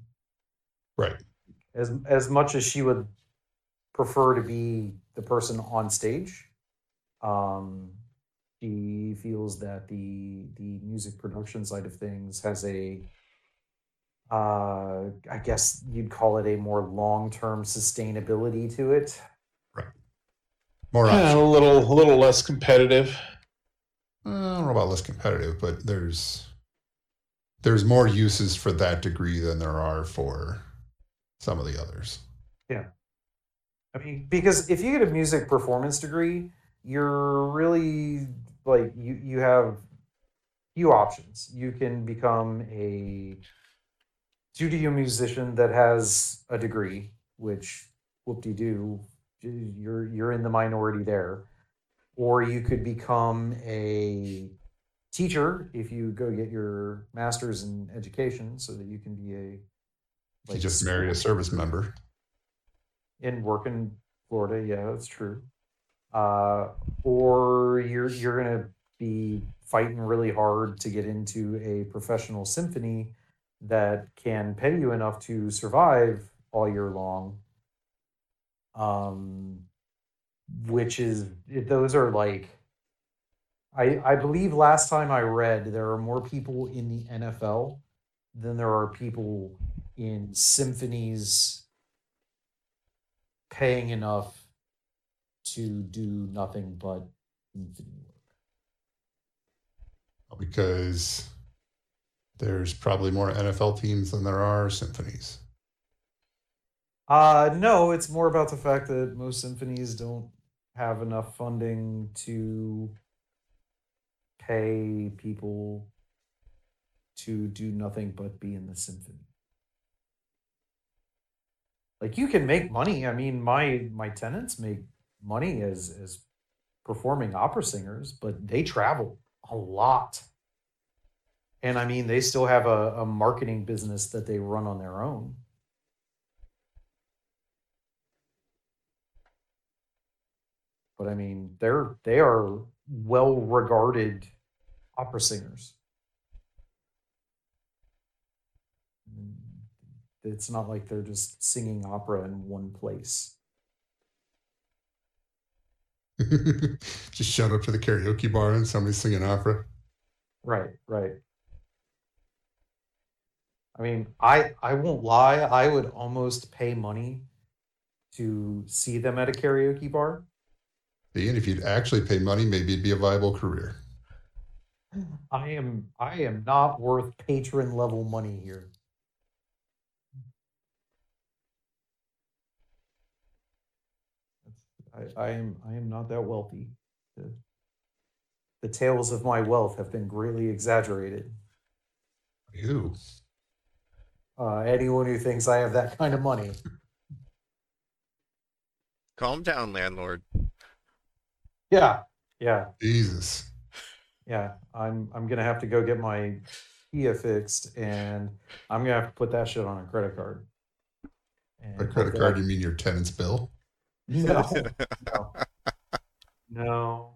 Right. As as much as she would prefer to be the person on stage, um, she feels that the the music production side of things has a uh, I guess you'd call it a more long term sustainability to it. More Yeah, a little a little less competitive. Uh, I don't know about less competitive, but there's there's more uses for that degree than there are for some of the others. Yeah. I mean, because if you get a music performance degree, you're really like you you have few options. You can become a studio musician that has a degree, which whoop de doo, you're you're in the minority there. Or you could become a teacher if you go get your master's in education, so that you can be a you just marry a service member. in work in Florida. Yeah, that's true. Uh, or you're you're gonna be fighting really hard to get into a professional symphony that can pay you enough to survive all year long. Um, which is those are like. I, I believe last time I read there are more people in the NFL than there are people in symphonies paying enough to do nothing but symphony work. because there's probably more NFL teams than there are symphonies. Uh no, it's more about the fact that most symphonies don't have enough funding to pay people to do nothing but be in the symphony. Like you can make money. I mean, my my tenants make money as as performing opera singers, but they travel a lot. And I mean, they still have a, a marketing business that they run on their own. But I mean, they're they are well regarded opera singers. It's not like they're just singing opera in one place. [LAUGHS] Just showed up to the karaoke bar and somebody's singing opera. Right, right. I mean, I I won't lie, I would almost pay money to see them at a karaoke bar. And if you'd actually pay money, maybe it'd be a viable career. I am I am not worth patron level money here. I, I am I am not that wealthy. The, the tales of my wealth have been greatly exaggerated. Ew. Uh, anyone who thinks I have that kind of money, Calm down, landlord. Yeah, yeah, Jesus. yeah. I'm I'm gonna have to go get my Kia fixed, and I'm gonna have to put that shit on a credit card. And By hope credit that- card, you mean your tenant's bill? No, [LAUGHS] no, no.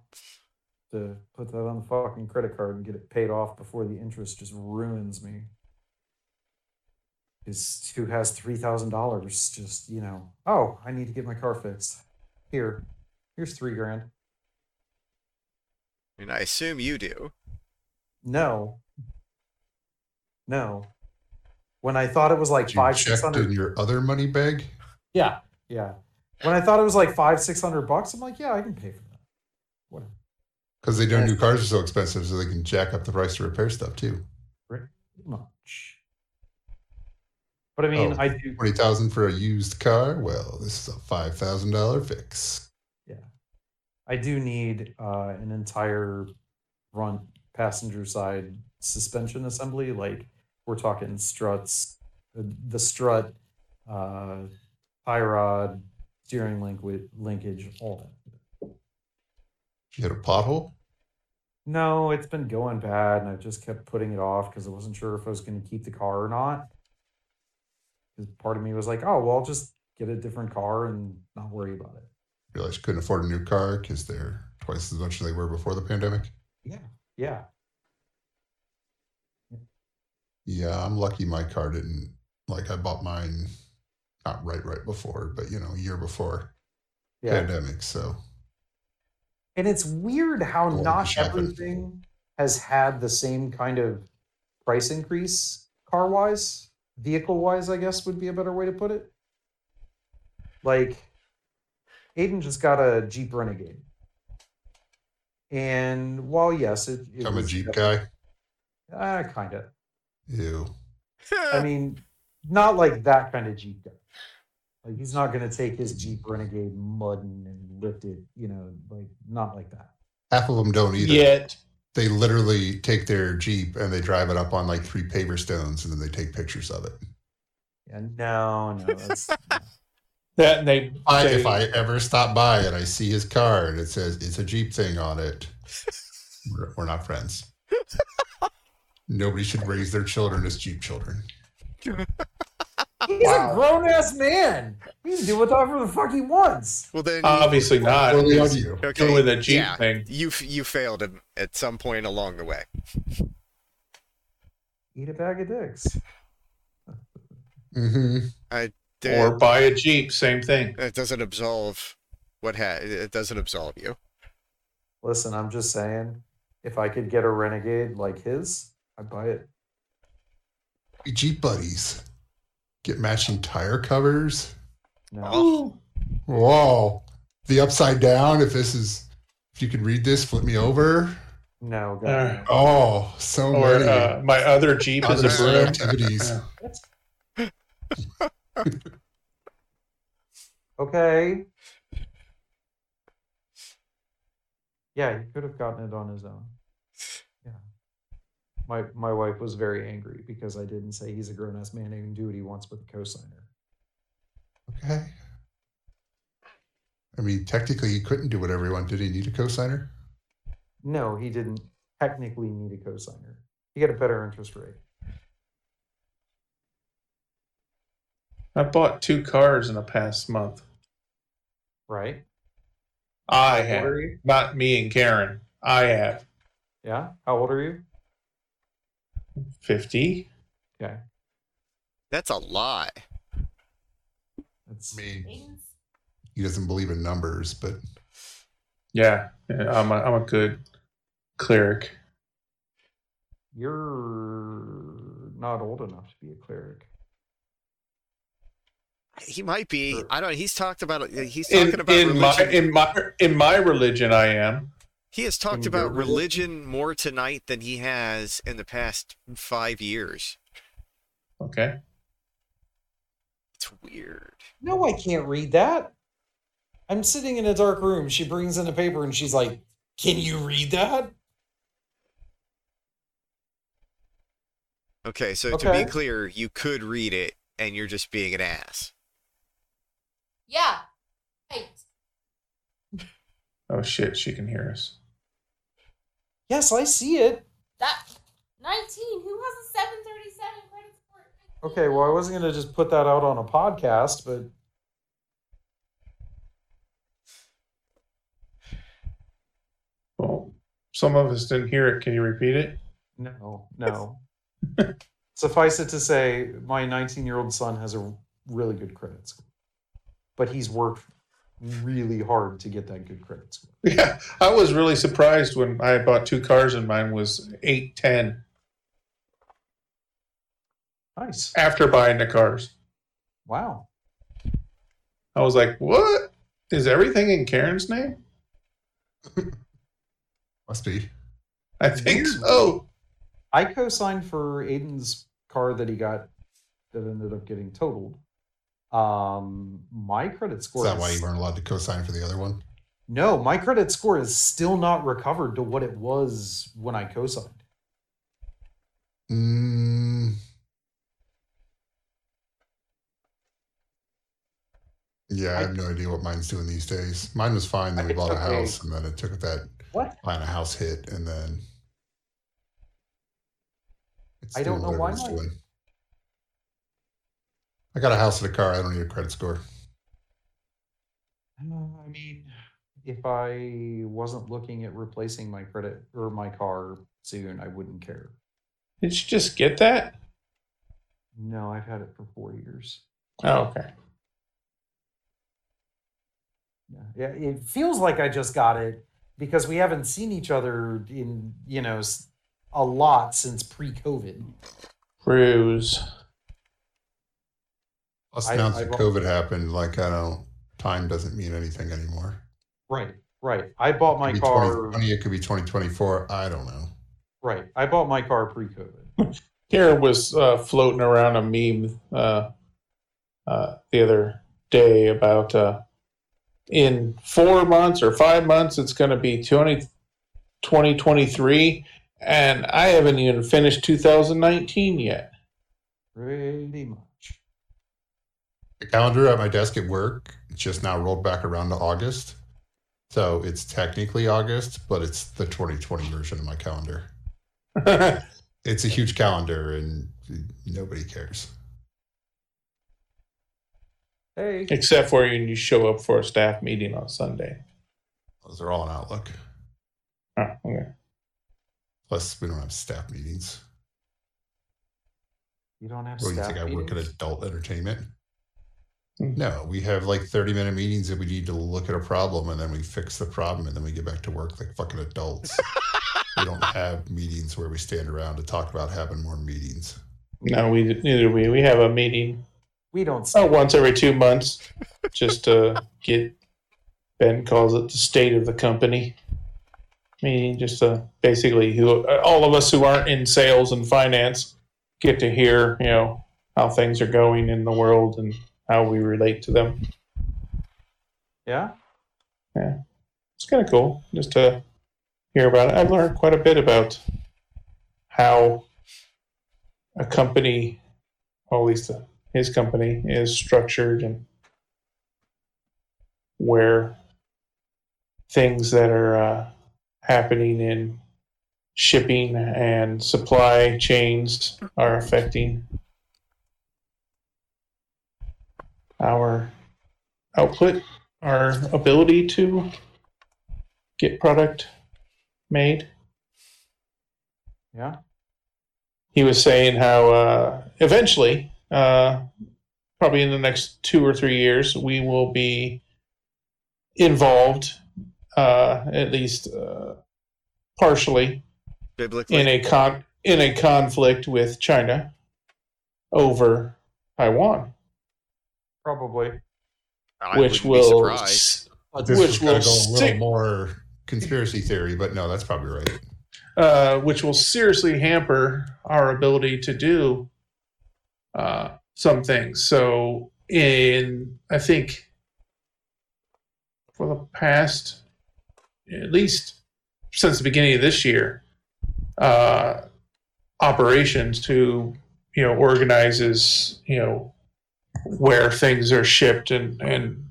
To put that on the fucking credit card and get it paid off before the interest just ruins me. Is who has three thousand dollars? Just you know, oh, I need to get my car fixed. Here, here's three grand. I mean, I assume you do. No, no. When I thought it was like Did you five six checked in your other money bag? yeah, yeah. When I thought it was like five six hundred bucks, I'm like, yeah, I can pay for that. Whatever. Because they know Yes. new cars are so expensive, so they can jack up the price to repair stuff too. pretty much. But I mean, Oh. I do. Twenty thousand for a used car? Well, this is a five thousand dollar fix. I do need uh, an entire front passenger side suspension assembly. Like we're talking struts, the, the strut, uh, tie rod, steering link with linkage, all that. You hit a pothole? No, it's been going bad, and I just kept putting it off because I wasn't sure if I was going to keep the car or not. Because part of me was like, "Oh, well, I'll just get a different car and not worry about it." Realized you couldn't afford a new car because they're twice as much as they were before the pandemic. Yeah, yeah. Yeah, I'm lucky my car didn't like I bought mine not right right before, but you know, a year before Yeah. pandemic. So And it's weird how Well, not everything has had the same kind of price increase car wise, vehicle wise, I guess would be a better way to put it. Like, Aiden just got a Jeep Renegade. And while, yes, it, it I'm a Jeep guy. Uh, kind of. Ew. I [LAUGHS] mean, not like that kind of Jeep guy. Like, he's not going to take his Jeep Renegade mudding and lift it, you know, like, not like that. Half of them don't either. Yet, They literally take their Jeep and they drive it up on like three paver stones and then they take pictures of it. Yeah, no, no, that's [LAUGHS] that and they, I, they if I ever stop by and I see his car and it says it's a Jeep thing on it, we're, we're not friends. Nobody should raise their children as Jeep children. he's Wow. a grown ass man. He can do whatever the fuck he wants. well, then. obviously not. Totally on It's you. okay, Doing the Jeep yeah, thing. You you failed him at some point along the way. Eat a bag of dicks. hmm Did- Or buy a Jeep, same thing. it doesn't absolve what ha- it doesn't absolve you. Listen, I'm just saying, if I could get a Renegade like his, I'd buy it. Jeep buddies. Get matching tire covers. No. Whoa. The upside down. If this is, if you can read this, flip me over. No, God, Uh. Oh, so Or many uh, my other Jeep is a sort broom. activities. [LAUGHS] Okay. Yeah, he could have gotten it on his own. Yeah. My my wife was very angry because I didn't say he's a grown ass man and can do what he wants with a cosigner. Okay. I mean, technically, he couldn't do whatever he wanted. Did he need a cosigner? No, he didn't technically need a cosigner. He get a better interest rate. I bought two cars in the past month. Right? I How have, are you? not me and Karen. I have Yeah. How old are you? fifty. Okay. That's a lie. That's I mean, he doesn't believe in numbers, but Yeah, yeah, I'm a, I'm a good cleric. you're not old enough to be a cleric. He might be. Sure. I don't. He's talked about. Uh, he's In, talking about in my in my in my religion, I am. he has talked in about religion more tonight than he has in the past five years. Okay. It's weird. No, I can't read that. I'm sitting in a dark room. She brings in a paper and she's like, Can you read that? Okay, so to be clear, you could read it, and you're just being an ass. Yeah. Right. Oh shit, she can hear us. Yes, I see it. That 19. Who has a 737 credit score? Okay, well, I wasn't going to just put that out on a podcast, but Well, some of us didn't hear it. Can you repeat it? no, no. [LAUGHS] Suffice it to say, my 19 year old son has a really good credit score, but he's worked really hard to get that good credit score. [LAUGHS] Yeah, I was really surprised when I bought two cars and mine was eight ten Nice. after buying the cars. Wow. I was like, "What is everything in Karen's name?" [LAUGHS] must be. I think Weird. so. I co signed for Aiden's car that he got that ended up getting totaled. Um, my credit score Is that why you weren't allowed to co-sign for the other one? No, my credit score is still not recovered to what it was when I co-signed. Mm. Yeah, I have no idea what mine's doing these days. Mine was fine. Then we bought a house, and then it took that What? buying a house hit, and then I don't know why mine- doing. I got a house and a car. I don't need a credit score. Uh, I mean, if I wasn't looking at replacing my credit or my car soon, I wouldn't care. Did you just get that? No, I've had it for four years. Oh, okay. Yeah, yeah. It feels like I just got it because we haven't seen each other in you know a lot since pre-COVID. Cruise. Plus, I- now I that COVID happened, like I don't, time doesn't mean anything anymore. Right, right. I bought my It could be car. 2020, it could be 2024. I don't know. Right, I bought my car pre-COVID. Karen was uh, floating around a meme uh, uh, the other day about uh, in four months or five months it's going to be 20, 2023 and I haven't even finished 2019 yet. Pretty much. The calendar at my desk at work just now rolled back around to August. So it's technically August, but it's the 2020 version of my calendar. [LAUGHS] It's a huge calendar and nobody cares. Hey, Except for when you show up for a staff meeting on Sunday. Those are all in Outlook. Oh, okay. Plus, we don't have staff meetings. you don't have What do you staff think I work at adult entertainment? Hmm. No, we have like 30 minute meetings that we need to look at a problem and then we fix the problem and then we get back to work like fucking adults. [LAUGHS] we don't have meetings where we stand around to talk about having more meetings. No, we neither we. We have a meeting We don't. oh, once every two months just to get Ben calls it the state of the company meeting. Just to basically who all of us who aren't in sales and finance get to hear you know how things are going in the world and how we relate to them. Yeah. Yeah. It's kind of cool just to hear about it. I've learned quite a bit about how a company, or at least his company, is structured and where things that are uh, happening in shipping and supply chains are affecting our output, our ability to get product made. Yeah. He was saying how uh, eventually, uh, probably in the next two or three years, we will be involved, uh, at least uh, partially, Biblically. in a con in a conflict with China over Taiwan, Probably. I which wouldn't be will surprised. But this Which is going will to go a little stick- more conspiracy theory, but no, that's probably right. uh, which will seriously hamper our ability to do uh, some things. So, in I think for the past, at least since the beginning of this year, uh, operations to you know organizes you know where things are shipped and and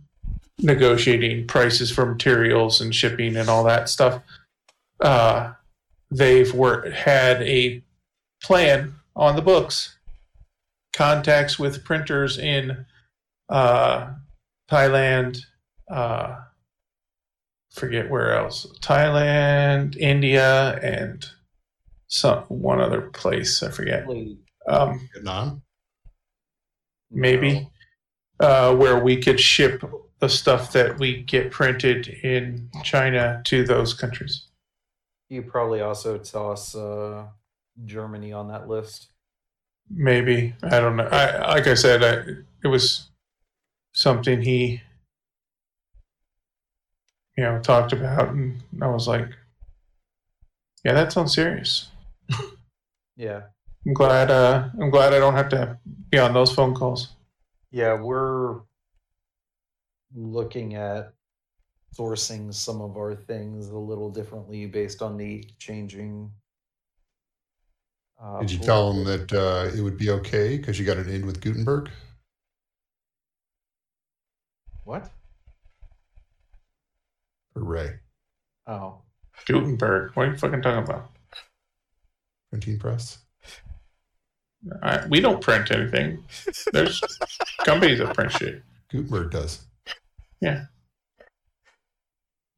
negotiating prices for materials and shipping and all that stuff. Uh, they've worked, had a plan on the books, contacts with printers in uh, Thailand, uh, forget where else, Thailand, India, and some one other place I forget. Um, Vietnam. Maybe uh, where we could ship the stuff that we get printed in China to those countries. You probably also toss uh, Germany on that list. Maybe I don't know. I like I said, I, it was something he, you know, talked about, and I was like, "Yeah, that sounds serious." [LAUGHS] Yeah. I'm glad. Uh, I'm glad I don't have to be on those phone calls. Yeah, we're looking at sourcing some of our things a little differently based on the changing. Uh, Did you tell him political- that uh, it would be okay because you got an in with Gutenberg? What? Hooray. Oh, Gutenberg. What are you fucking talking about? Printing press. I, we don't print anything. There's [LAUGHS] companies that print shit. Gutenberg does. Yeah,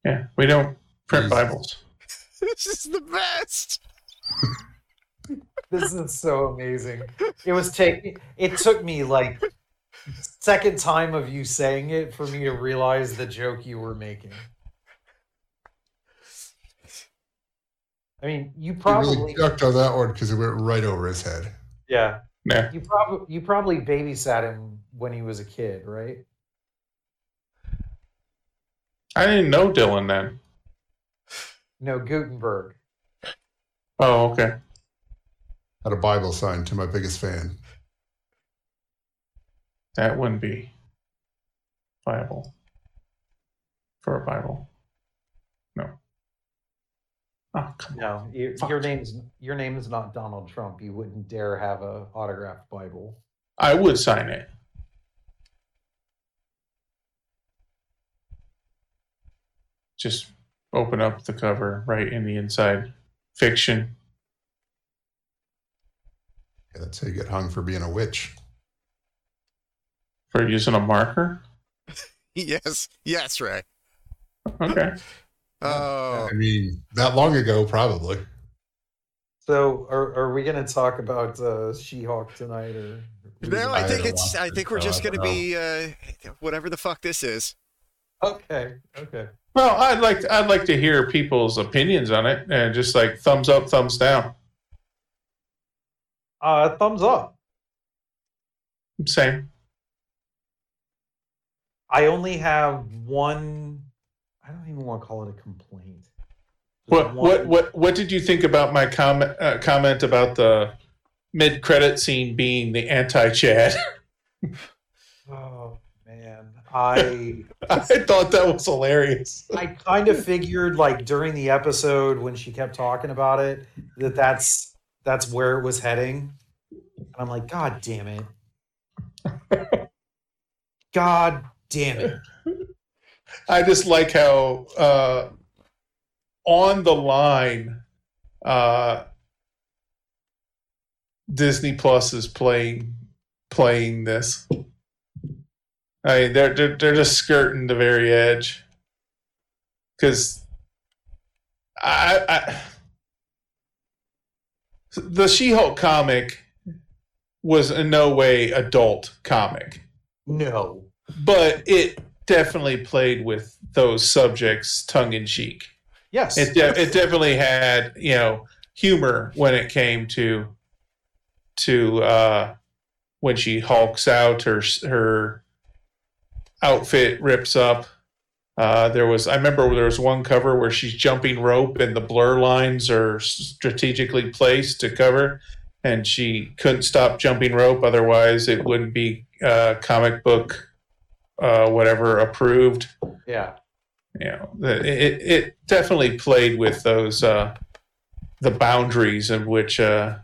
Yeah, we don't print Jesus. Bibles. [LAUGHS] this is the best. this is so amazing. It was take. It took me like second time of you saying it for me to realize the joke you were making. I mean, you He probably really ducked on that one because it went right over his head. Yeah. Yeah, You probably you probably babysat him when he was a kid, right? I didn't know Dylan then. No, Gutenberg. Oh, okay. Had a Bible sign to my biggest fan. That wouldn't be viable for a Bible. No. Oh, come on. No, your, Fuck. your name's your name is not Donald Trump. You wouldn't dare have a autographed Bible. I would sign it. Just open up the cover right in the inside. Fiction. Yeah, that's how you get hung for being a witch. For using a marker? [LAUGHS] Yes, yes, Ray. Okay. [LAUGHS] Oh, I mean, that long ago, probably. So, are, are we going to talk about uh, She-Hulk tonight, or no, I I think it's. I think we're so just going to be uh, whatever the fuck this is. Okay, okay. Well, I'd like I'd like to hear people's opinions on it and just like thumbs up, thumbs down. Uh, thumbs up. Same. I only have one. I don't even want to call it a complaint. What what what what did you think about my comment uh, comment about the mid credit scene being the anti Chad? [LAUGHS] Oh man, I [LAUGHS] I thought that was hilarious. [LAUGHS] I kind of figured like during the episode when she kept talking about it that that's that's where it was heading. And I'm like, God damn it. God damn it. I just like how uh, on the line uh, Disney Plus is playing playing this. I mean, they're they're, they're just skirting the very edge because I, I the She-Hulk comic was in no way adult comic, No. but it definitely played with those subjects tongue in cheek. Yes. It de- it definitely had you know humor when it came to to uh, when she hulks out her her outfit rips up. Uh, there was I remember there was one cover where she's jumping rope and the blur lines are strategically placed to cover, and she couldn't stop jumping rope otherwise it wouldn't be uh, comic book uh, whatever approved yeah. you know it, it definitely played with those uh, the boundaries of which uh,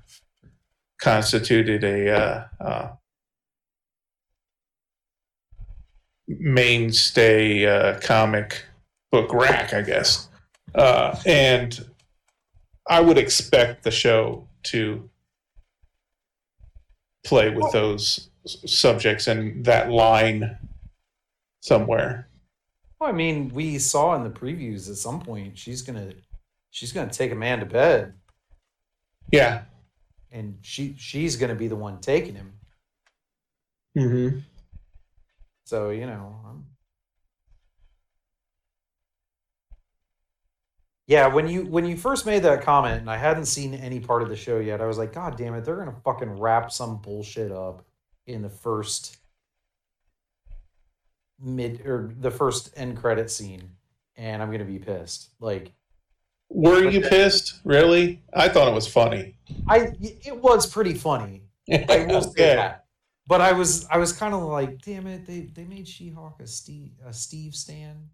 constituted a uh, uh, mainstay uh, comic book rack, I guess. Uh, and I would expect the show to play with those subjects and that line somewhere. Well, I mean, we saw in the previews at some point she's gonna she's gonna take a man to bed, Yeah. and she she's gonna be the one taking him. Mm-hmm. So you know, I'm... yeah. When you when you first made that comment, and I hadn't seen any part of the show yet, I was like, God damn it, they're gonna fucking wrap some bullshit up in the first mid or the first end credit scene, and I'm gonna be pissed. Like, Were you pissed? Really? I thought it was funny. I it was pretty funny. I will say Yeah. that. But I was I was kind of like, damn it, they they made She-Hulk a Steve a Steve Stan.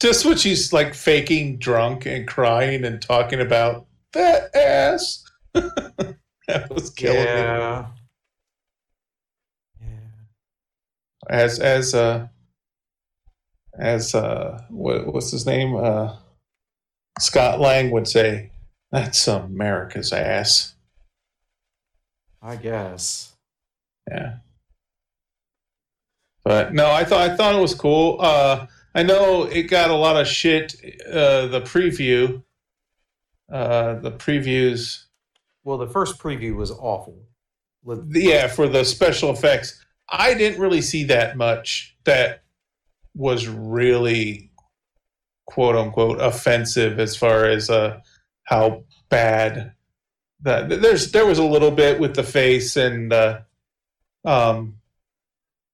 Just when she's like faking drunk and crying and talking about that ass. [LAUGHS] that was killing me. Yeah. Yeah. As as uh as uh what, what's his name? Uh Scott Lang would say, that's America's ass. I guess. Yeah. But no, I thought I thought it was cool. Uh, I know it got a lot of shit. Uh, the preview, uh, the previews, Well, the first preview was awful. Yeah, for the special effects. I didn't really see that much that was really quote unquote offensive as far as uh, how bad that there's there was a little bit with the face and uh, um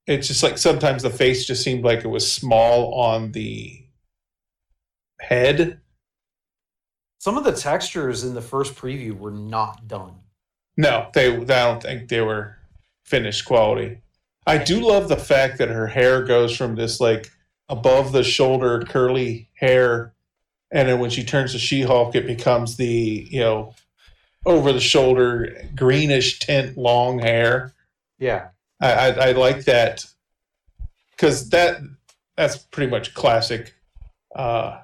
it's just like sometimes the face just seemed like it was small on the head Some of the textures in the first preview were not done. no they i don't think they were finished quality i do love the fact that her hair goes from this like above the shoulder curly hair and then when she turns to she-hulk it becomes the you know over the shoulder greenish tint long hair Yeah. I, I, I like that because that that's pretty much classic uh,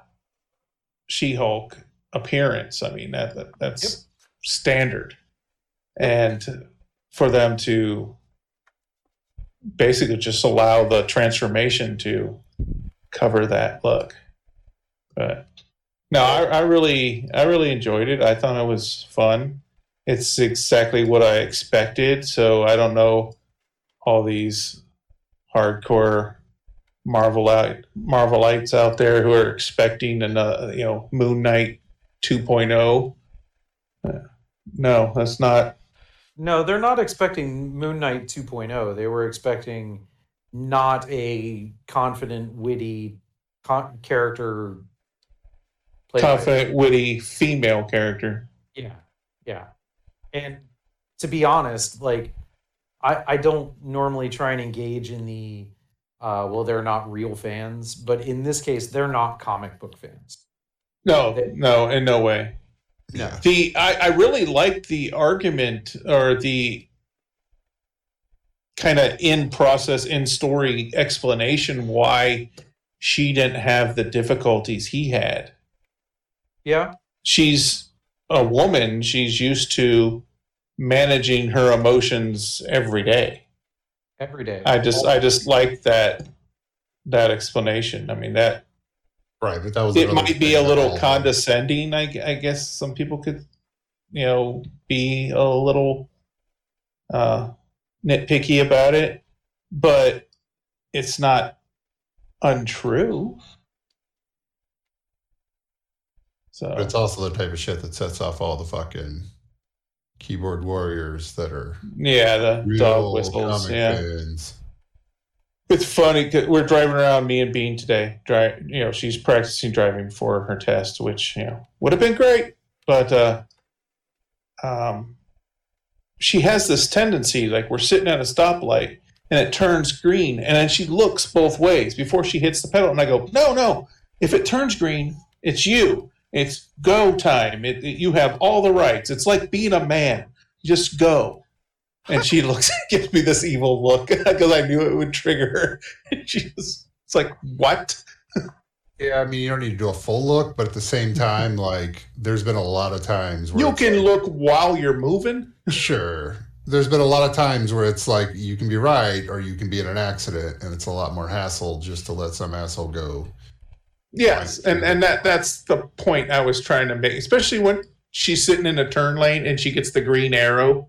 She-Hulk appearance. I mean that, that that's Yep. standard, and for them to basically just allow the transformation to cover that look. But no, I, I really I really enjoyed it. I thought it was fun. It's exactly what I expected. So I don't know all these hardcore Marvelite Marvelites out there who are expecting another, you know, Moon Knight 2.0. Uh, no, that's not. No, they're not expecting Moon Knight 2.0. They were expecting not a confident, witty con- character. by- confident, witty female character. Yeah, yeah. And to be honest, like I, I don't normally try and engage in the uh, well, they're not real fans, but in this case, they're not comic book fans. No, no, in no way. No. Yeah. The I, I really like the argument or the kind of in process, in story explanation why she didn't have the difficulties he had. Yeah, she's a woman. She's used to managing her emotions every day. Every day. I just I just like that that explanation. I mean that Right, but that was it might be a little condescending. I, I guess some people could, you know, be a little uh, nitpicky about it, but it's not untrue. So But it's also the type of shit that sets off all the fucking keyboard warriors that are yeah, the real dog whistles. Yeah, fans. It's funny. 'cause we're driving around me and Bean today. Drive, you know, she's practicing driving for her test, which you know would have been great, but uh, um, she has this tendency, like we're sitting at a stoplight and it turns green, and then she looks both ways before she hits the pedal, and I go, no, no, if it turns green, it's you. It's go time. It, it- you have all the rights. It's like being a man. Just go. And she looks, gives me this evil look [LAUGHS] because I knew it would trigger her. [LAUGHS] And she just, it's like, what? [LAUGHS] Yeah, I mean, you don't need to do a full look, but at the same time, like, there's been a lot of times where You can like, look while you're moving. Sure. There's been a lot of times where it's like you can be right or you can be in an accident, and it's a lot more hassle just to let some asshole go. Yes, and and that that's the point I was trying to make, especially when she's sitting in a turn lane and she gets the green arrow.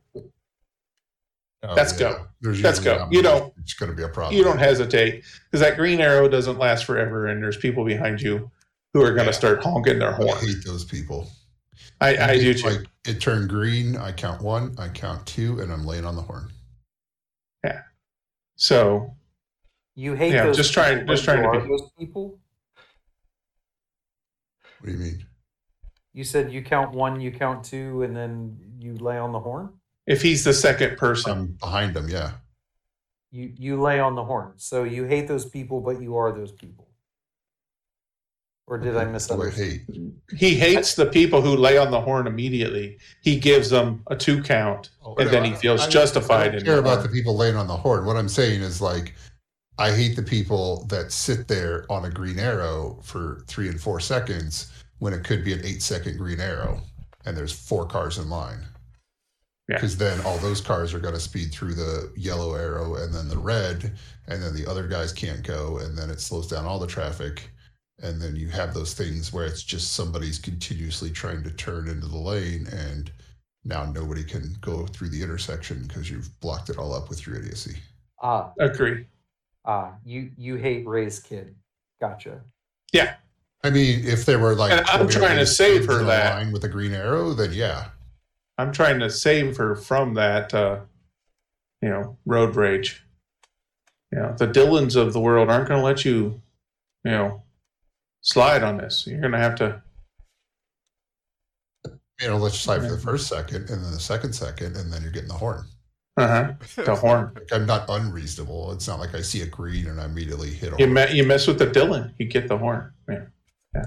Oh, Let's go. There's Let's usually go. not You much. don't- It's going to be a problem. You don't hesitate because that green arrow doesn't last forever, and there's people behind you who are going to Yeah. start honking their horn. I horn. hate those people. I, I do too. Like it turned green. I count one. I count two, and I'm laying on the horn. Yeah. So You hate Yeah, those just trying- just trying to be- those people. What do you mean? You said you count one, you count two, and then you lay on the horn. If he's the second person, I'm behind them. Yeah. You you lay on the horn. So you hate those people, but you are those people. Or did I miss that? way hate. he hates the people who lay on the horn immediately. He gives them a two count, Oh, and then he feels I- justified I don't in care the about horn. the people laying on the horn. What I'm saying is like, I hate the people that sit there on a green arrow for three and four seconds when it could be an eight second green arrow, and there's four cars in line. Yeah. Because then all those cars are going to speed through the yellow arrow and then the red, and then the other guys can't go, and then it slows down all the traffic. And then you have those things where it's just somebody's continuously trying to turn into the lane, and now nobody can go through the intersection because you've blocked it all up with your idiocy. Ah, Agree. ah, you you hate Ray's kid. Gotcha. Yeah. I mean, if there were like, And I'm trying to save her that. line with a green arrow, then yeah, I'm trying to save her from that, uh, you know, road rage. You know, the Dylans of the world aren't going to let you, you know, slide on this. You're going to have to. you know, let's slide for the first second, and then the second second, and then you're getting the horn. Uh huh. The [LAUGHS] horn. Like, I'm not unreasonable. It's not like I see a green and I immediately hit You me- you mess with the Dylan, you get the horn. Yeah, yeah,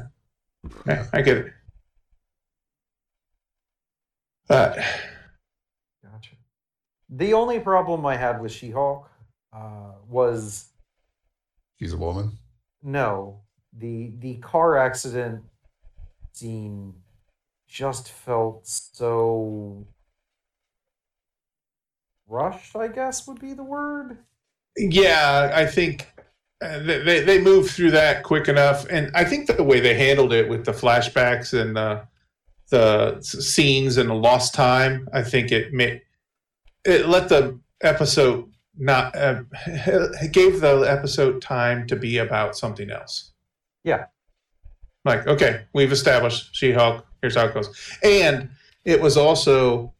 yeah I get it. Uh, Gotcha. The only problem I had with She-Hulk uh, was She's a woman. no the the car accident scene just felt so rushed. I guess would be the word. yeah, I think uh, they they- moved through that quick enough, and I think the way they handled it with the flashbacks and the the scenes and the lost time, I think it made it let the episode not uh, [LAUGHS] it gave the episode time to be about something else. Yeah. Like, okay, we've established She-Hulk. Here's how it goes, and it was also,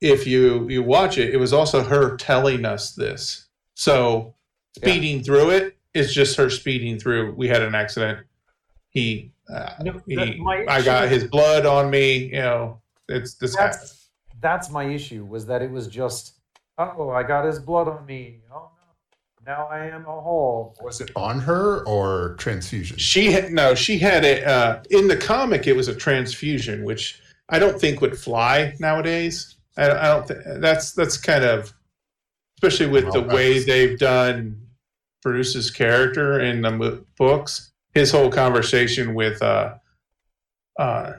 if you you watch it, it was also her telling us this. So speeding through it is just her speeding through. We had an accident. He, uh, No, he that- my I got his blood on me. You know, it's this happened. That's that's my issue was that it was just oh I got his blood on me. Oh no, now I am a Hulk. Was it on her or transfusion? She had no. She had it uh, in the comic. It was a transfusion, which I don't think would fly nowadays. I, I don't. Th- that's that's kind of, especially with the way they've done Bruce's character in the mo- books. His whole conversation with uh, uh,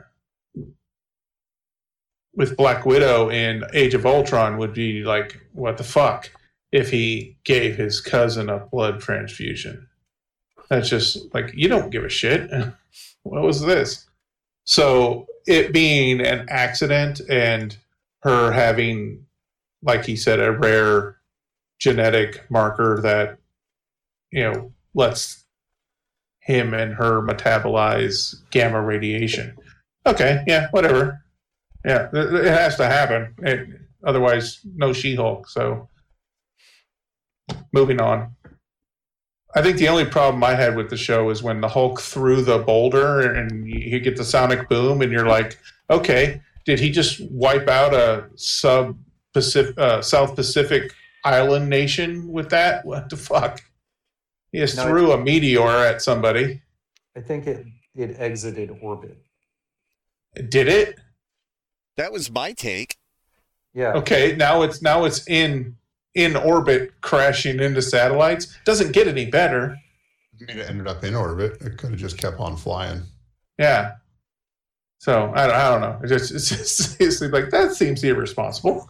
with Black Widow in Age of Ultron would be like, what the fuck if he gave his cousin a blood transfusion? That's just like you don't give a shit. [LAUGHS] what was this? So it being an accident and her having, like he said, a rare genetic marker that you know lets him and her metabolize gamma radiation. Okay, yeah, whatever. Yeah, it has to happen. It, otherwise, no She-Hulk. So, moving on. I think the only problem I had with the show is when the Hulk threw the boulder and you get the sonic boom, and you're like, okay, did he just wipe out a sub Pacific, uh, South Pacific island nation with that? What the fuck? He just No, threw a meteor at somebody. I think it it exited orbit. Did it? That was my take. Yeah. Okay, now it's now it's in in orbit crashing into satellites. Doesn't get any better. I mean, it ended up in orbit. It could have just kept on flying. Yeah. So I, don't- I don't know. It just, it's just [LAUGHS] it's like that seems irresponsible,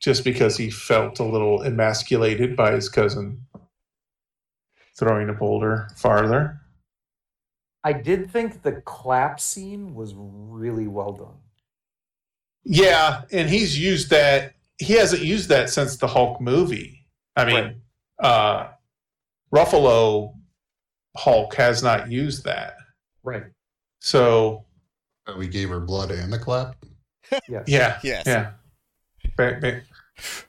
just because he felt a little emasculated by his cousin throwing a boulder farther. I did think the clap scene was really well done. Yeah, and he's used that. He hasn't used that since the Hulk movie. I mean, Right. uh, Ruffalo Hulk has not used that. Right. So We gave her blood and the clap. Yes. yeah, Yes. yeah. Ba- ba-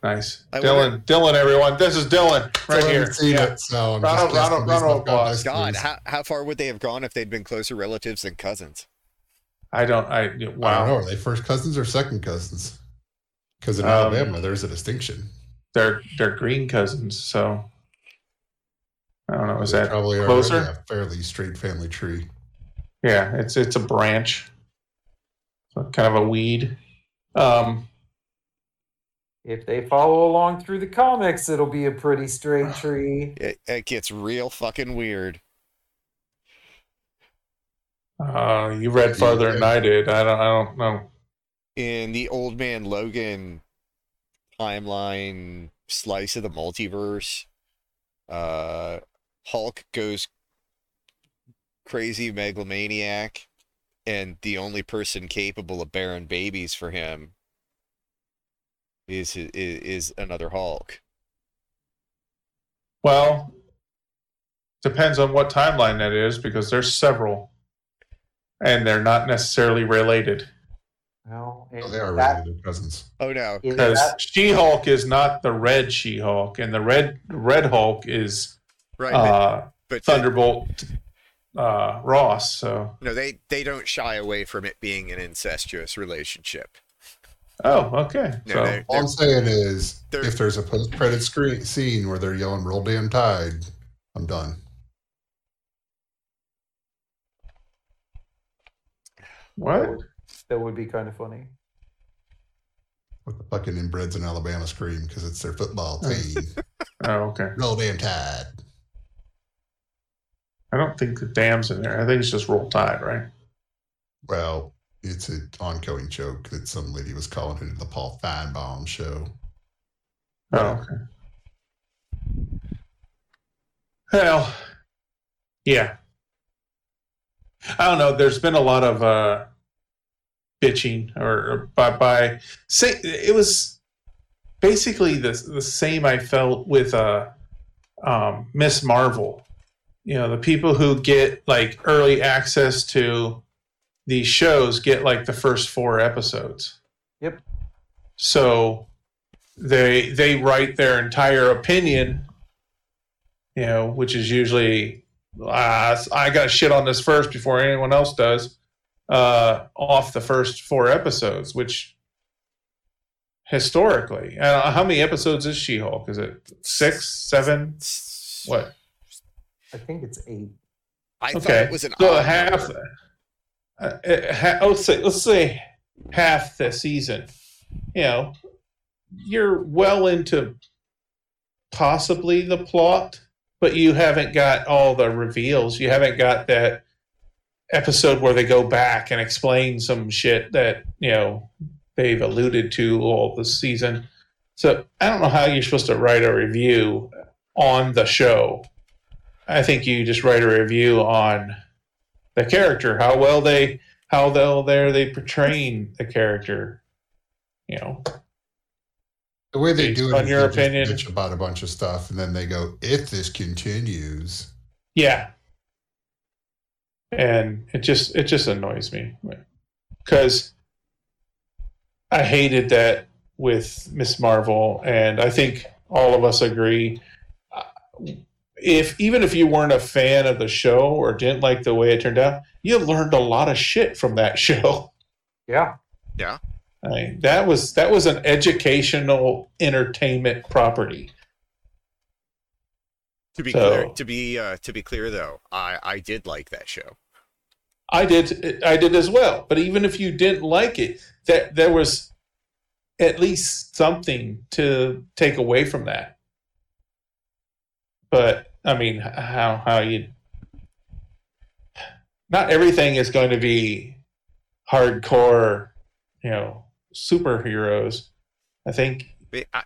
Nice, I Dylan. wonder- Dylan, everyone. This is Dylan right Still here. haven't seen Yeah. it, so I'm Round just of- round guessing of- based round of off applause. guys' God, how, how far would they have gone if they'd been closer relatives than cousins? I don't. I I don't know. Are they first cousins or second cousins? Because in Um, Alabama, there's a distinction. They're they're green cousins. So I don't know. Is They that probably closer? already a fairly straight family tree. Yeah, it's it's a branch, so kind of a weed. Um, If they follow along through the comics, it'll be a pretty straight [SIGHS] tree. It, it gets real fucking weird. uh, you read farther than I did. I don't. I don't know. In the Old Man Logan timeline slice of the multiverse, uh, Hulk goes crazy megalomaniac, and the only person capable of bearing babies for him is is, is another Hulk. Well, depends on what timeline that is because there's several, and they're not necessarily related. Well, Oh, they are that- related cousins. Oh no, Because She-Hulk is not the Red She-Hulk, and the Red Red Hulk is right? uh, but the- Thunderbolt uh, Ross. So, no, they they don't shy away from it being an incestuous relationship. Oh, okay. No, so, they're- All I'm saying is, if there's a post-credit screen scene where they're yelling "Roll Damn Tide," I'm done. what? that would be kind of funny. With the fucking inbreds in Alabama scream because it's their football [LAUGHS] team. Oh, okay. Roll Damn Tide. I don't think the dam's in there. I think it's just Roll Tide, right? Well, it's an ongoing joke that some lady was calling it the Paul Finebaum show. Oh, okay. Well, yeah. I don't know. There's been a lot of uh, bitching, or, or by by say it was basically the the same I felt with uh, um, Miss Marvel. You know, the people who get like early access to these shows get like the first four episodes. Yep. So they they write their entire opinion, you know, which is usually uh, I got shit on this first before anyone else does, uh, off the first four episodes, which historically, uh, how many episodes is She Hulk? Is it six, seven? What? I think it's eight. I thought Okay, it was an so odd half. number. Uh, uh, let's say let's say half the season. You know, you're well into possibly the plot, but you haven't got all the reveals. You haven't got that episode where they go back and explain some shit that you know they've alluded to all the season. So I don't know how you're supposed to write a review on the show. I think you just write a review on the character, how well they, how well there they portraying the character. You know, The way they do it on your opinion. about a bunch of stuff, and then they go, "If this continues." Yeah. And it just it just annoys me because I hated that with Miss Marvel, and I think all of us agree. Uh, If even if you weren't a fan of the show or didn't like the way it turned out, you learned a lot of shit from that [LAUGHS] show. Yeah. Yeah. I mean, that was that was an educational entertainment property. To be So- clear, to be uh, to be clear though, I I did like that show. I did I did as well. But even if you didn't like it, that there was at least something to take away from that. But I mean, how how you not everything is going to be hardcore, you know, superheroes. I think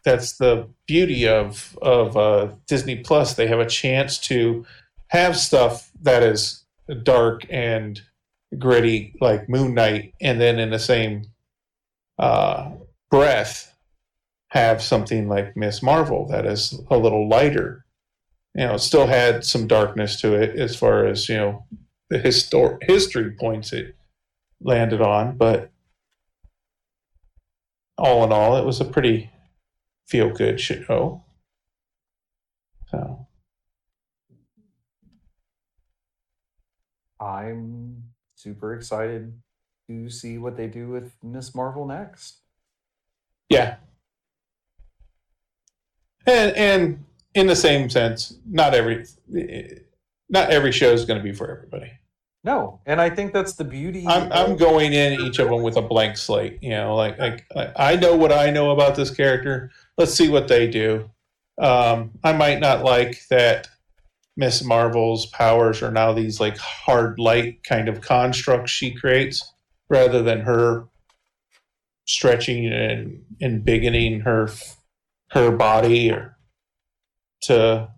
that's the beauty of of uh, Disney Plus. They have a chance to have stuff that is dark and gritty, like Moon Knight, and then in the same uh, breath have something like Miss Marvel that is a little lighter. You know, it still had some darkness to it as far as you know the histor- history points it landed on, but all in all, it was a pretty feel good show. So I'm super excited to see what they do with Miss Marvel next. yeah, and and in the same sense, not every not every show is going to be for everybody. No, and I think that's the beauty. I'm I'm going in each of them with a blank slate. You know, like like I know what I know about this character. Let's see what they do. Um, I might not like that Miss Marvel's powers are now these like hard light kind of constructs she creates, rather than her stretching and and bigoting her her body or to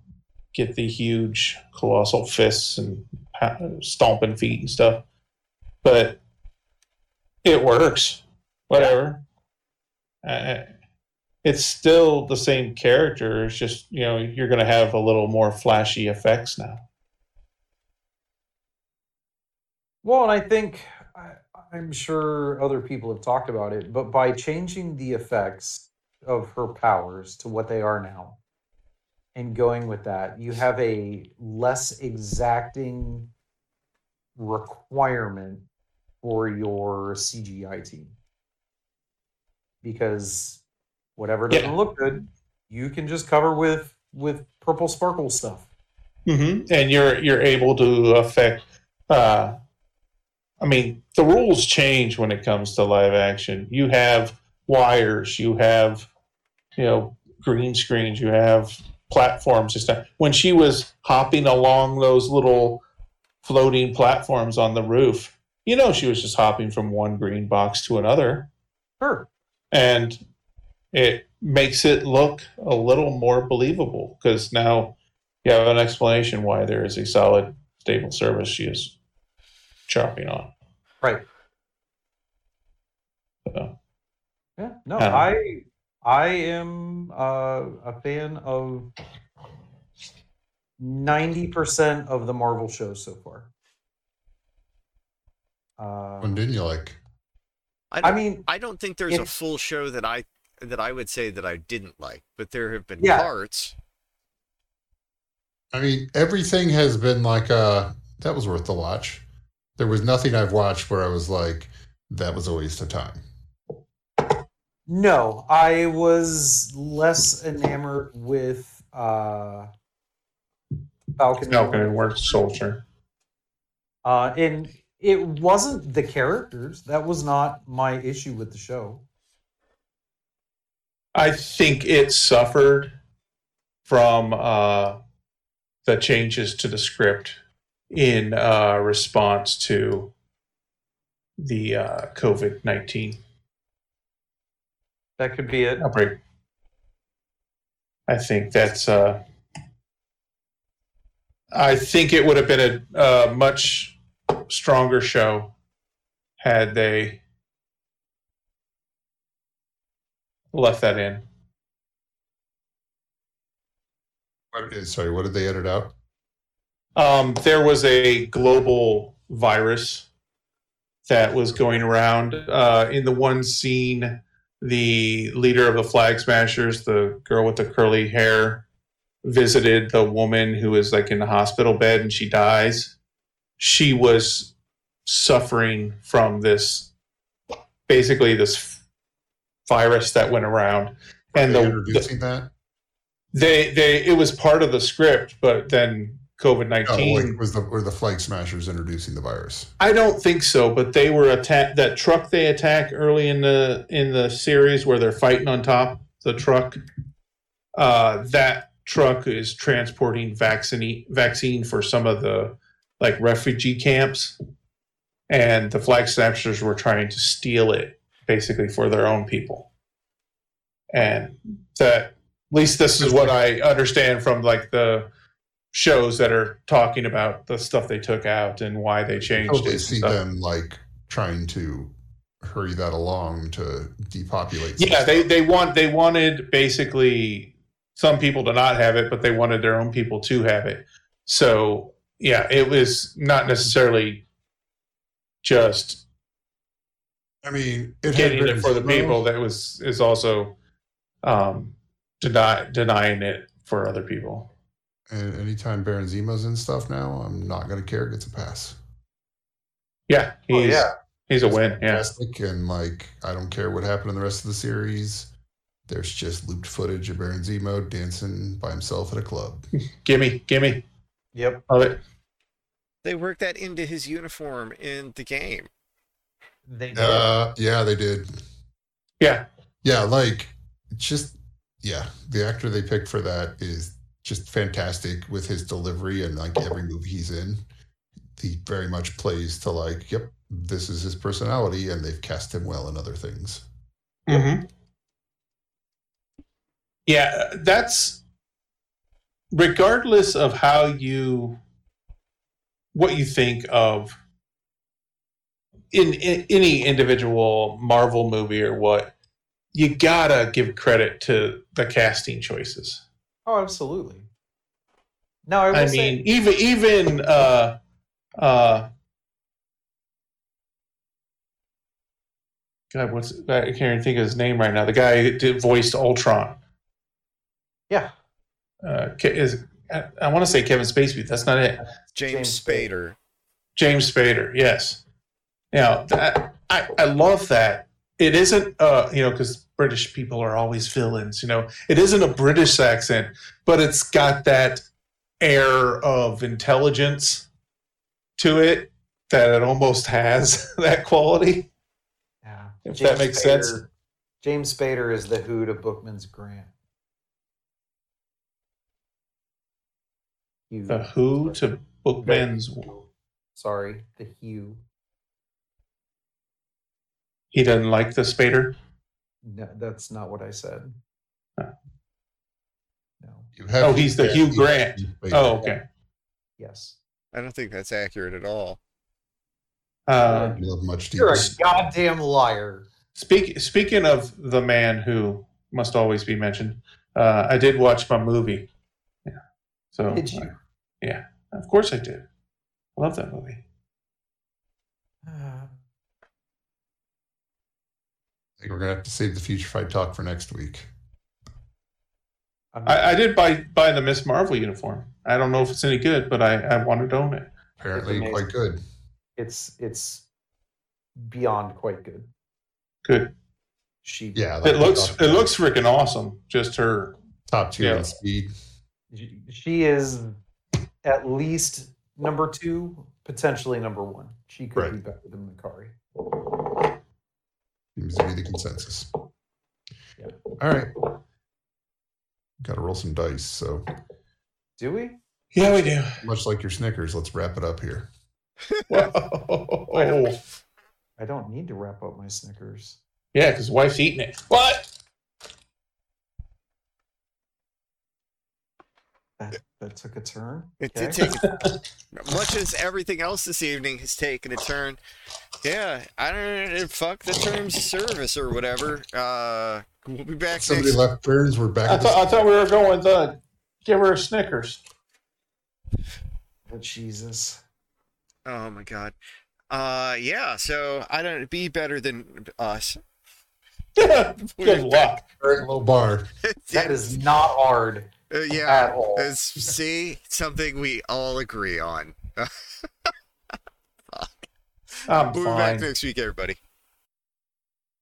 get the huge colossal fists and stomping feet and stuff. But it works. Whatever. Uh, it's still the same character. It's just you know you're going to have a little more flashy effects now. Well, and I think I'm sure other people have talked about it, but by changing the effects of her powers to what they are now and going with that, you have a less exacting requirement for your CGI team. Because whatever doesn't Yeah. look good, you can just cover with with purple sparkle stuff. Mm-hmm. And you're you're able to affect. Uh, I mean, the rules change when it comes to live action. You have wires. You have, you know, green screens. You have platforms and stuff. When she was hopping along those little floating platforms on the roof, you know, she was just hopping from one green box to another, Sure. and it makes it look a little more believable because now you have an explanation why there is a solid, stable service she is chopping on. Right. So, Yeah, no, Um, I I am uh, a fan of ninety percent of the Marvel shows so far. Uh, When didn't you like? I, I mean, I don't think there's a full show that I that I would say that I didn't like, but there have been Yeah. parts. I mean, everything has been like, uh, that was worth the watch. There was nothing I've watched where I was like, that was a waste of time. No, I was less enamored with uh, Falcon. and Falcon and Winter Soldier. Uh, and it wasn't the characters. That was not my issue with the show. I think it suffered from uh, the changes to the script in uh, response to the uh, COVID 19. That could be it. outbreak. I think that's. Uh, I think it would have been a uh, much stronger show had they left that in. What is, sorry, what did they edit out? Um, there was a global virus that was going around. Uh, in the one scene, the leader of the Flag Smashers, the girl with the curly hair, visited the woman who was like in the hospital bed and she dies. She was suffering from this, basically this virus that went around, and Are they the, the introducing that? they they it was part of the script, but then COVID nineteen. like was the were the flag smashers introducing the virus? I don't think so, but they were attack that truck they attack early in the in the series where they're fighting on top the truck. Uh, that truck is transporting vaccine vaccine for some of the like refugee camps, and the flag smashers were trying to steal it basically for their own people. And that at least this is what I understand from like the shows that are talking about the stuff they took out and why they changed Totally it. see stuff. them like trying to hurry that along to depopulate. Yeah, they stuff. they want they wanted basically some people to not have it, but they wanted their own people to have it. So yeah, it was not necessarily just I mean, it getting it for the people. That was is also um, deny, denying it for other people. And anytime Baron Zemo's in stuff now, I'm not going to care. Gets a pass. Yeah, he's Oh, yeah. he's a win. Yeah, Fantastic, and like I don't care what happened in the rest of the series. There's just looped footage of Baron Zemo dancing by himself at a club. [LAUGHS] gimme, gimme, Yep. love it. They worked that into his uniform in the game. They did. Uh, yeah, they did. Yeah, Yeah, like it's just yeah, the actor they picked for that is just fantastic with his delivery and like every movie he's in. He very much plays to like, yep, this is his personality, and they've cast him well in other things. hmm Yeah, that's regardless of how you what you think of in, in any individual Marvel movie or what you gotta give credit to the casting choices. Oh, absolutely. No, I will I say, mean, even even uh, uh, God, what's I can't even think of his name right now. The guy who did voiced Ultron. yeah, uh, is I, I want to say Kevin Spacey. but That's not it. James, James Spader. Spader. James Spader. Yes. Now that I I love that. It isn't uh you know because British people are always villains. You know it isn't a British accent, but it's got that air of intelligence to it that it almost has [LAUGHS] that quality. yeah. If that makes sense. James Spader is the Who to Bookman's Grant. Hugh. The Who to Bookman's. Sorry, the Hugh. He doesn't like the Spader. No, that's not what I said. Huh. No. You have Oh, he's the Hugh Grant. Oh, okay. Yes. I don't think that's accurate at all. Uh, You love much You're a deeper. goddamn liar. Speak, speaking of the man who must always be mentioned, uh, I did watch my movie. Yeah. So Did you? uh, of course I did. I love that movie. Think we're gonna have to save the future fight talk for next week. I'm I, I did buy buy the Miss Marvel uniform. I don't know if it's any good, but I, I wanted to own it. Apparently, quite good. it's it's beyond quite good. Good. She Yeah, It looks it looks freaking awesome. Just her. top tier yeah. speed. she- she is at least number two, potentially number one. She could be better than Makkari. Seems to be the consensus. Yeah. All right. Got to roll some dice. So, do we? Yeah, we do. Much like your Snickers, let's wrap it up here. I, don't, I don't need to wrap up my Snickers. Yeah, because wife's eating it. What? That, that took a turn. It okay. did take a, [LAUGHS] much as everything else this evening has taken a turn. Yeah, I don't know. Fuck the terms of service or whatever. Uh, we'll be back Somebody next. left Burns. We're back. I at the- thought I thought we were going with uh, give her a Snickers. Oh, Jesus. Oh my god. Uh, yeah. So I don't be better than us. [LAUGHS] Good luck. very low bar. [LAUGHS] That is not hard Uh, yeah. at all. See something we all agree on. [LAUGHS] I'm we'll be back next week, everybody.